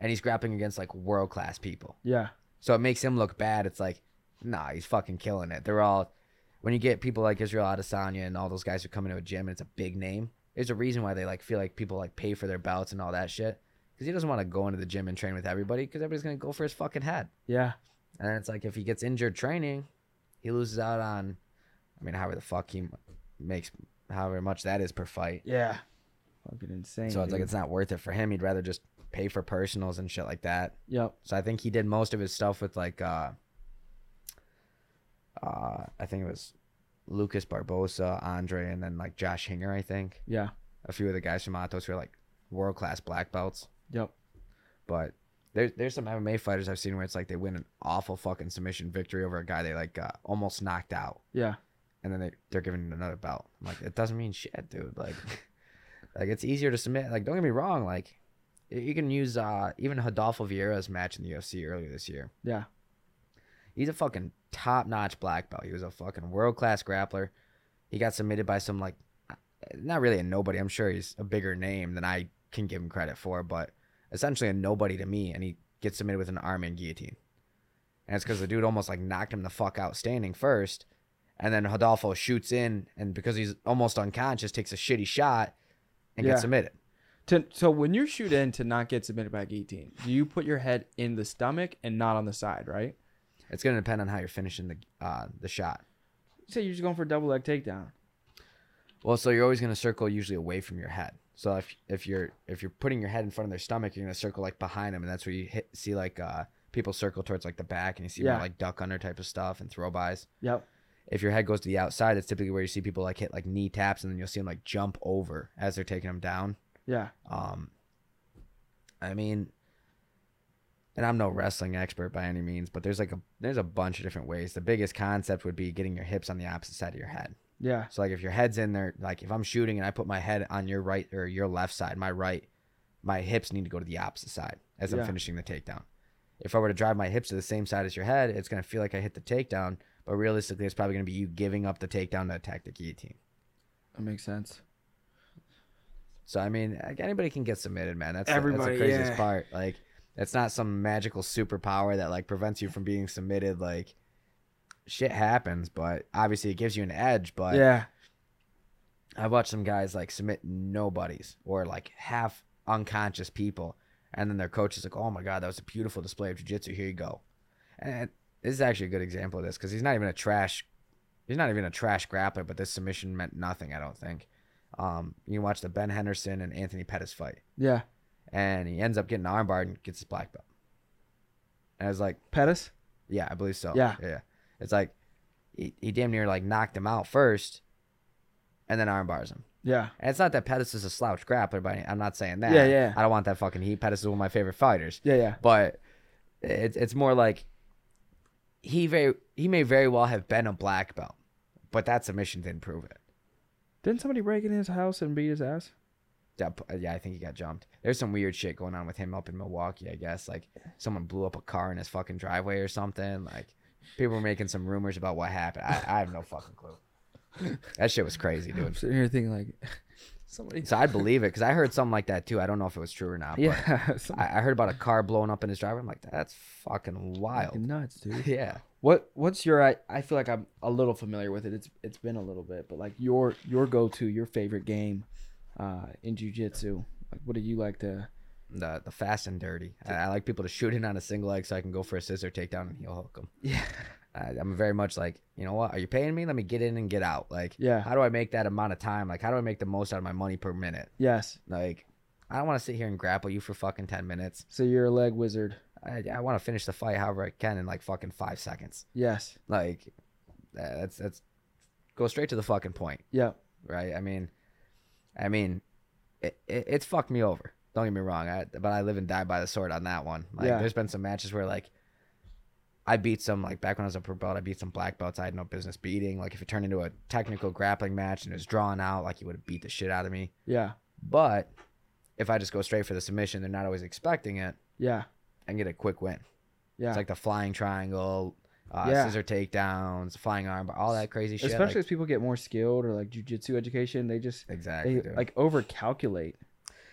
A: and he's grappling against like world class people.
B: yeah,
A: So it makes him look bad. It's like, nah, he's fucking killing it. They're all when you get people like Israel Adesanya and all those guys who come into a gym and it's a big name. There's a reason why they like feel like people like pay for their belts and all that shit because he doesn't want to go into the gym and train with everybody because everybody's gonna go for his fucking head.
B: yeah,
A: And then it's like if he gets injured training, he loses out on, I mean, however the fuck he makes, however much that is per fight.
B: yeah. Fucking insane.
A: So it's like it's not worth it for him. He'd rather just pay for personals and shit like that.
B: yep,
A: So I think he did most of his stuff with like uh uh I think it was Lucas Barbosa, Andre, and then like Josh Hinger, I think.
B: yeah,
A: A few of the guys from Atos who are like world class black belts.
B: yep,
A: But there's there's some MMA fighters I've seen where it's like they win an awful fucking submission victory over a guy they like uh, almost knocked out.
B: yeah,
A: And then they, they're giving another belt. I'm like, it doesn't mean shit, dude. Like like it's easier to submit. Like, don't get me wrong, like you can use uh even Rodolfo Vieira's match in the UFC earlier this year.
B: yeah,
A: He's a fucking top notch black belt. He was a fucking world class grappler. He got submitted by some like, not really a nobody. I'm sure he's a bigger name than I can give him credit for, but essentially a nobody to me. And he gets submitted with an arm-in guillotine. And it's because the dude almost like knocked him the fuck out standing first. And then Rodolfo shoots in, and because he's almost unconscious, takes a shitty shot and
B: Yeah.
A: gets submitted.
B: To, so when you shoot in to not get submitted by a guillotine, do you put your head in the stomach and not on the side, right?
A: It's gonna depend on how you're finishing the uh, the shot.
B: Say you're just going for a double leg takedown.
A: Well, so you're always gonna circle usually away from your head. So if if you're if you're putting your head in front of their stomach, you're gonna circle like behind them, and that's where you hit see like uh people circle towards like the back, and you see
B: Yeah.
A: more like duck under type of stuff and throw bys.
B: Yep.
A: If your head goes to the outside, that's typically where you see people like hit like knee taps, and then you'll see them like jump over as they're taking them down.
B: Yeah.
A: Um, I mean, and I'm no wrestling expert by any means, but there's like a there's a bunch of different ways. The biggest concept would be getting your hips on the opposite side of your head.
B: Yeah.
A: So like if your head's in there, like if I'm shooting and I put my head on your right or your left side, my right, my hips need to go to the opposite side as I'm finishing the takedown. If I were to drive my hips to the same side as your head, it's gonna feel like I hit the takedown, but realistically, it's probably gonna be you giving up the takedown to attack the guillotine.
B: That makes sense.
A: So I mean, anybody can get submitted, man. That's the-
B: Everybody,
A: that's the craziest
B: yeah.
A: part. Like, it's not some magical superpower that like prevents you from being submitted. Like, shit happens, but obviously it gives you an edge. But
B: yeah.
A: I've watched some guys like submit nobodies or like half unconscious people, and then their coach is like, "Oh my god, that was a beautiful display of jiu-jitsu. Here you go." And this is actually a good example of this because he's not even a trash, he's not even a trash grappler, but this submission meant nothing. I don't think. Um, you watch the Ben Henderson and Anthony Pettis fight,
B: Yeah.
A: And he ends up getting armbarred and gets his black belt. And I was like,
B: Pettis?
A: yeah, I believe so.
B: Yeah.
A: yeah. It's like he, he damn near like knocked him out first, and then armbars him.
B: Yeah.
A: And it's not that Pettis is a slouch grappler, but I'm not saying that.
B: Yeah, yeah.
A: I don't want that fucking heat. Pettis is one of my favorite fighters,
B: Yeah, yeah.
A: but it's it's more like he very he may very well have been a black belt, but that submission didn't prove it.
B: Didn't somebody break in his house and beat his ass?
A: Yeah, uh, yeah, I think he got jumped. There's some weird shit going on with him up in Milwaukee. I guess like someone blew up a car in his fucking driveway or something. Like people were making some rumors about what happened. I, I have no fucking clue. That shit was crazy, dude.
B: I'm sitting here thinking like somebody
A: So I believe it because I heard something like that too. I don't know if it was true or not. but
B: Yeah.
A: I, I heard about a car blowing up in his driveway. I'm like, that's fucking wild.
B: fucking nuts, dude.
A: Yeah.
B: What what's your I, I feel like I'm a little familiar with it. It's it's been a little bit, but like your your go to, your favorite game uh in jiu-jitsu. Like what do you like to
A: The the fast and dirty. I, I like people to shoot in on a single leg so I can go for a scissor takedown and heel hook them.
B: Yeah.
A: I, I'm very much like, you know what? Are you paying me? Let me get in and get out. Like,
B: Yeah.
A: how do I make that amount of time? Like, how do I make the most out of my money per minute?
B: Yes.
A: Like, I don't want to sit here and grapple you for fucking 10 minutes.
B: So you're a leg wizard.
A: I, I want to finish the fight however I can in like fucking five seconds.
B: Yes.
A: Like, uh, that's, that's, go straight to the fucking point.
B: Yeah.
A: right? I mean, I mean, it, it, it's fucked me over. Don't get me wrong, I, but I live and die by the sword on that one. Like,
B: Yeah.
A: there's been some matches where like I beat some like back when I was a pro belt, I beat some black belts I had no business beating. Like if it turned into a technical grappling match and it was drawn out, like you would have beat the shit out of me.
B: Yeah.
A: But if I just go straight for the submission, they're not always expecting it
B: Yeah.
A: and get a quick win.
B: Yeah.
A: It's like the flying triangle, uh,
B: Yeah.
A: scissor takedowns, flying arm, all that crazy shit.
B: Especially
A: like,
B: as people get more skilled or like jujitsu education, they just
A: exactly,
B: they like over calculate.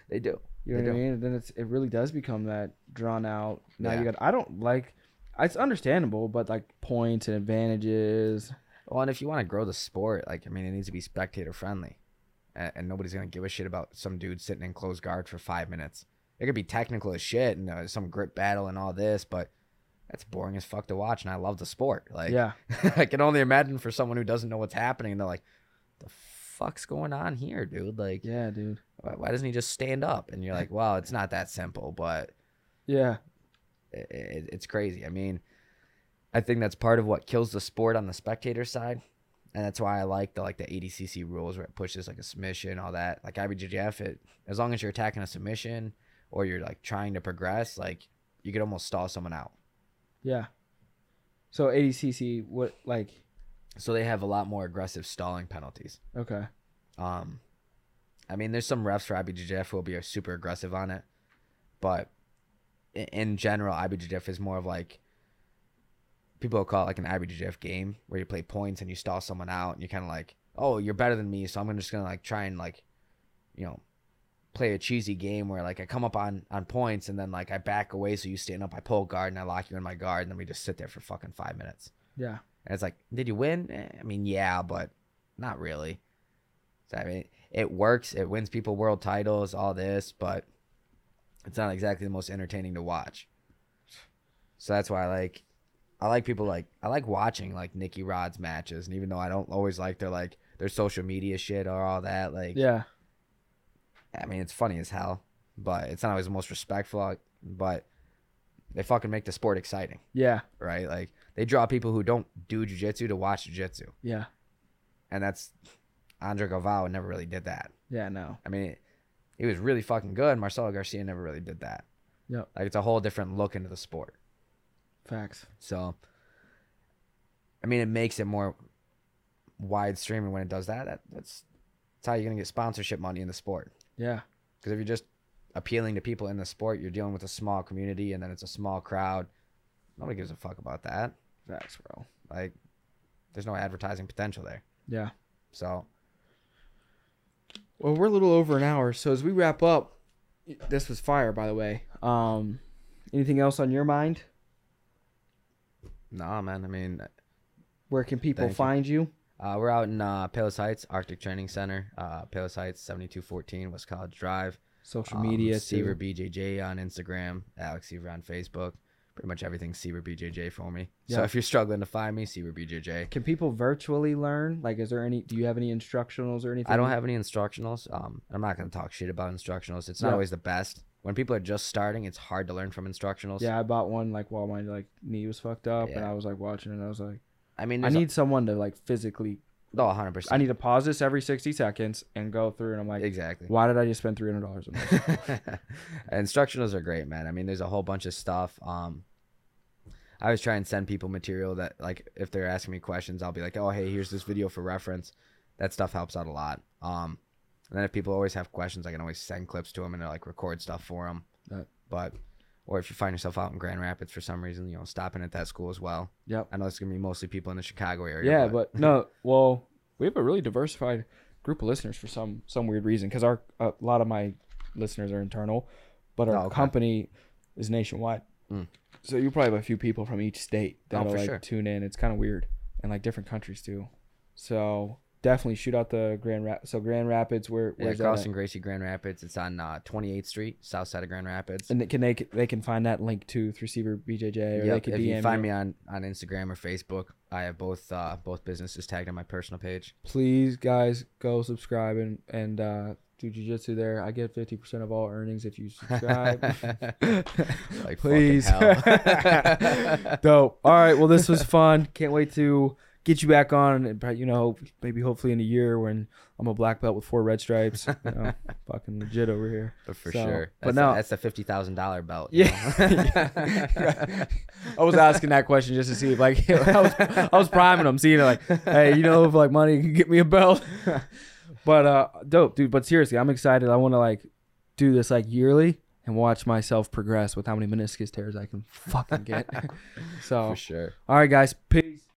A: they do.
B: You know
A: They
B: what I mean? And then it's it really does become that drawn out. Now you got I don't like it's understandable, but like points and advantages.
A: Well, and if you want to grow the sport, like I mean, it needs to be spectator friendly, and, and nobody's gonna give a shit about some dude sitting in closed guard for five minutes. It could be technical as shit and uh, some grip battle and all this, but that's boring as fuck to watch. And I love the sport. Like,
B: yeah.
A: I can only imagine for someone who doesn't know what's happening, they're like, "The fuck's going on here, dude? Like,
B: Yeah, dude.
A: why, why doesn't he just stand up?" And you're like, "Well, it's not that simple, but
B: Yeah.
A: it, it, it's crazy. I mean, I think that's part of what kills the sport on the spectator side, and that's why I like the like the ADCC rules where it pushes like a submission, all that. Like IBJJF, it as long as you're attacking a submission or you're like trying to progress, like you could almost stall someone out.
B: Yeah. So ADCC, what like?
A: So they have a lot more aggressive stalling penalties.
B: Okay.
A: Um, I mean, there's some refs for IBJJF who will be super aggressive on it, but in general, IBJJF is more of like people will call it like an IBJJF game where you play points and you stall someone out and you're kind of like, oh, you're better than me, so I'm just gonna like try and like, you know, play a cheesy game where like I come up on on points and then like I back away so you stand up, I pull guard and I lock you in my guard and then we just sit there for fucking five minutes.
B: Yeah.
A: And it's like, did you win? Eh, I mean, yeah, but not really. So I mean, it works. It wins people world titles, all this, but it's not exactly the most entertaining to watch. So that's why I like, I like people like I like watching like Nicky Rod's matches, and even though I don't always like their like their social media shit or all that, like
B: Yeah.
A: I mean, it's funny as hell, but it's not always the most respectful. Uh, but they fucking make the sport exciting,
B: Yeah.
A: right? Like they draw people who don't do jujitsu to watch jujitsu.
B: Yeah.
A: and that's Andre Galvao never really did that.
B: Yeah. No.
A: I mean, he was really fucking good. Marcelo Garcia never really did that.
B: Yep.
A: Like it's a whole different look into the sport.
B: Facts.
A: So, I mean, it makes it more wide streaming when it does that. that that's that's how you're gonna get sponsorship money in the sport.
B: Yeah.
A: Because if you're just appealing to people in the sport, you're dealing with a small community, and then it's a small crowd. Nobody gives a fuck about that.
B: Facts, bro.
A: Like, there's no advertising potential there.
B: Yeah.
A: So,
B: Well, we're a little over an hour, so as we wrap up, this was fire, by the way. Um, anything else on your mind?
A: nah, man. I mean,
B: Where can people
A: Thank you.
B: find you?
A: Uh, we're out in uh, Palos Heights, Arctic Training Center, uh, Palos Heights, 7214 West College Drive.
B: Social
A: Um,
B: media,
A: Seaver. BJJ on Instagram, Alex Seaver on Facebook. Pretty much everything Seaver BJJ for me. So if you're struggling to find me, Seaver BJJ.
B: Can people virtually learn? Like, is there any? Do you have any instructionals or anything?
A: I don't have any instructionals. Um, I'm not going to talk shit about instructionals. It's not
B: Yeah.
A: always the best. When people are just starting, it's hard to learn from instructionals.
B: Yeah, I bought one like while my like knee was fucked up, and I was like watching it. and I was like,
A: I mean,
B: I
A: there's a-
B: need someone to like physically.
A: no, 100%.
B: I need to pause this every sixty seconds and go through, and I'm like,
A: exactly.
B: why did I just spend three hundred dollars on this?
A: Instructionals are great, man. I mean, there's a whole bunch of stuff. Um, I always try and send people material that, like, if they're asking me questions, I'll be like, "Oh, hey, here's this video for reference." That stuff helps out a lot. Um, and then if people always have questions, I can always send clips to them and like record stuff for them.
B: That-
A: But, or if you find yourself out in Grand Rapids for some reason, you know, stopping at that school as well.
B: Yep.
A: I know it's gonna be mostly people in the Chicago area.
B: Yeah, but no. Well, we have a really diversified group of listeners for some some weird reason because our a lot of my listeners are internal, but our
A: Oh, okay.
B: company is nationwide.
A: Mm.
B: So you probably have a few people from each state
A: Oh,
B: that'll
A: for
B: like
A: sure.
B: tune in. It's kind of weird, and like different countries too. So definitely shoot out the Grand Rap. So Grand Rapids, where
A: yeah,
B: where's that? at?
A: crossing Gracie Grand Rapids. It's on uh, 28th Street, south side of Grand Rapids.
B: And they- can they they can find that link to Seaver BJJ or they could
A: if
B: DM
A: you find me on, on Instagram or Facebook, I have both uh, both businesses tagged on my personal page.
B: please guys go subscribe and and uh do jujitsu there. I get fifty percent of all earnings if you subscribe.
A: like
B: please. Dope. All right. Well, this was fun. Can't wait to get you back on. And you know, maybe hopefully in a year when I'm a black belt with four red stripes. You know, fucking legit over here.
A: but for
B: So,
A: sure.
B: but no-
A: a, that's a fifty thousand dollar belt. you
B: Yeah. I was asking that question just to see if like I was I was priming them, seeing it like, hey, you know, if like money can get me a belt. but uh, dope, dude. But seriously, I'm excited. I want to like do this like yearly and watch myself progress with how many meniscus tears I can fucking get. so,
A: for sure.
B: all right, guys, peace.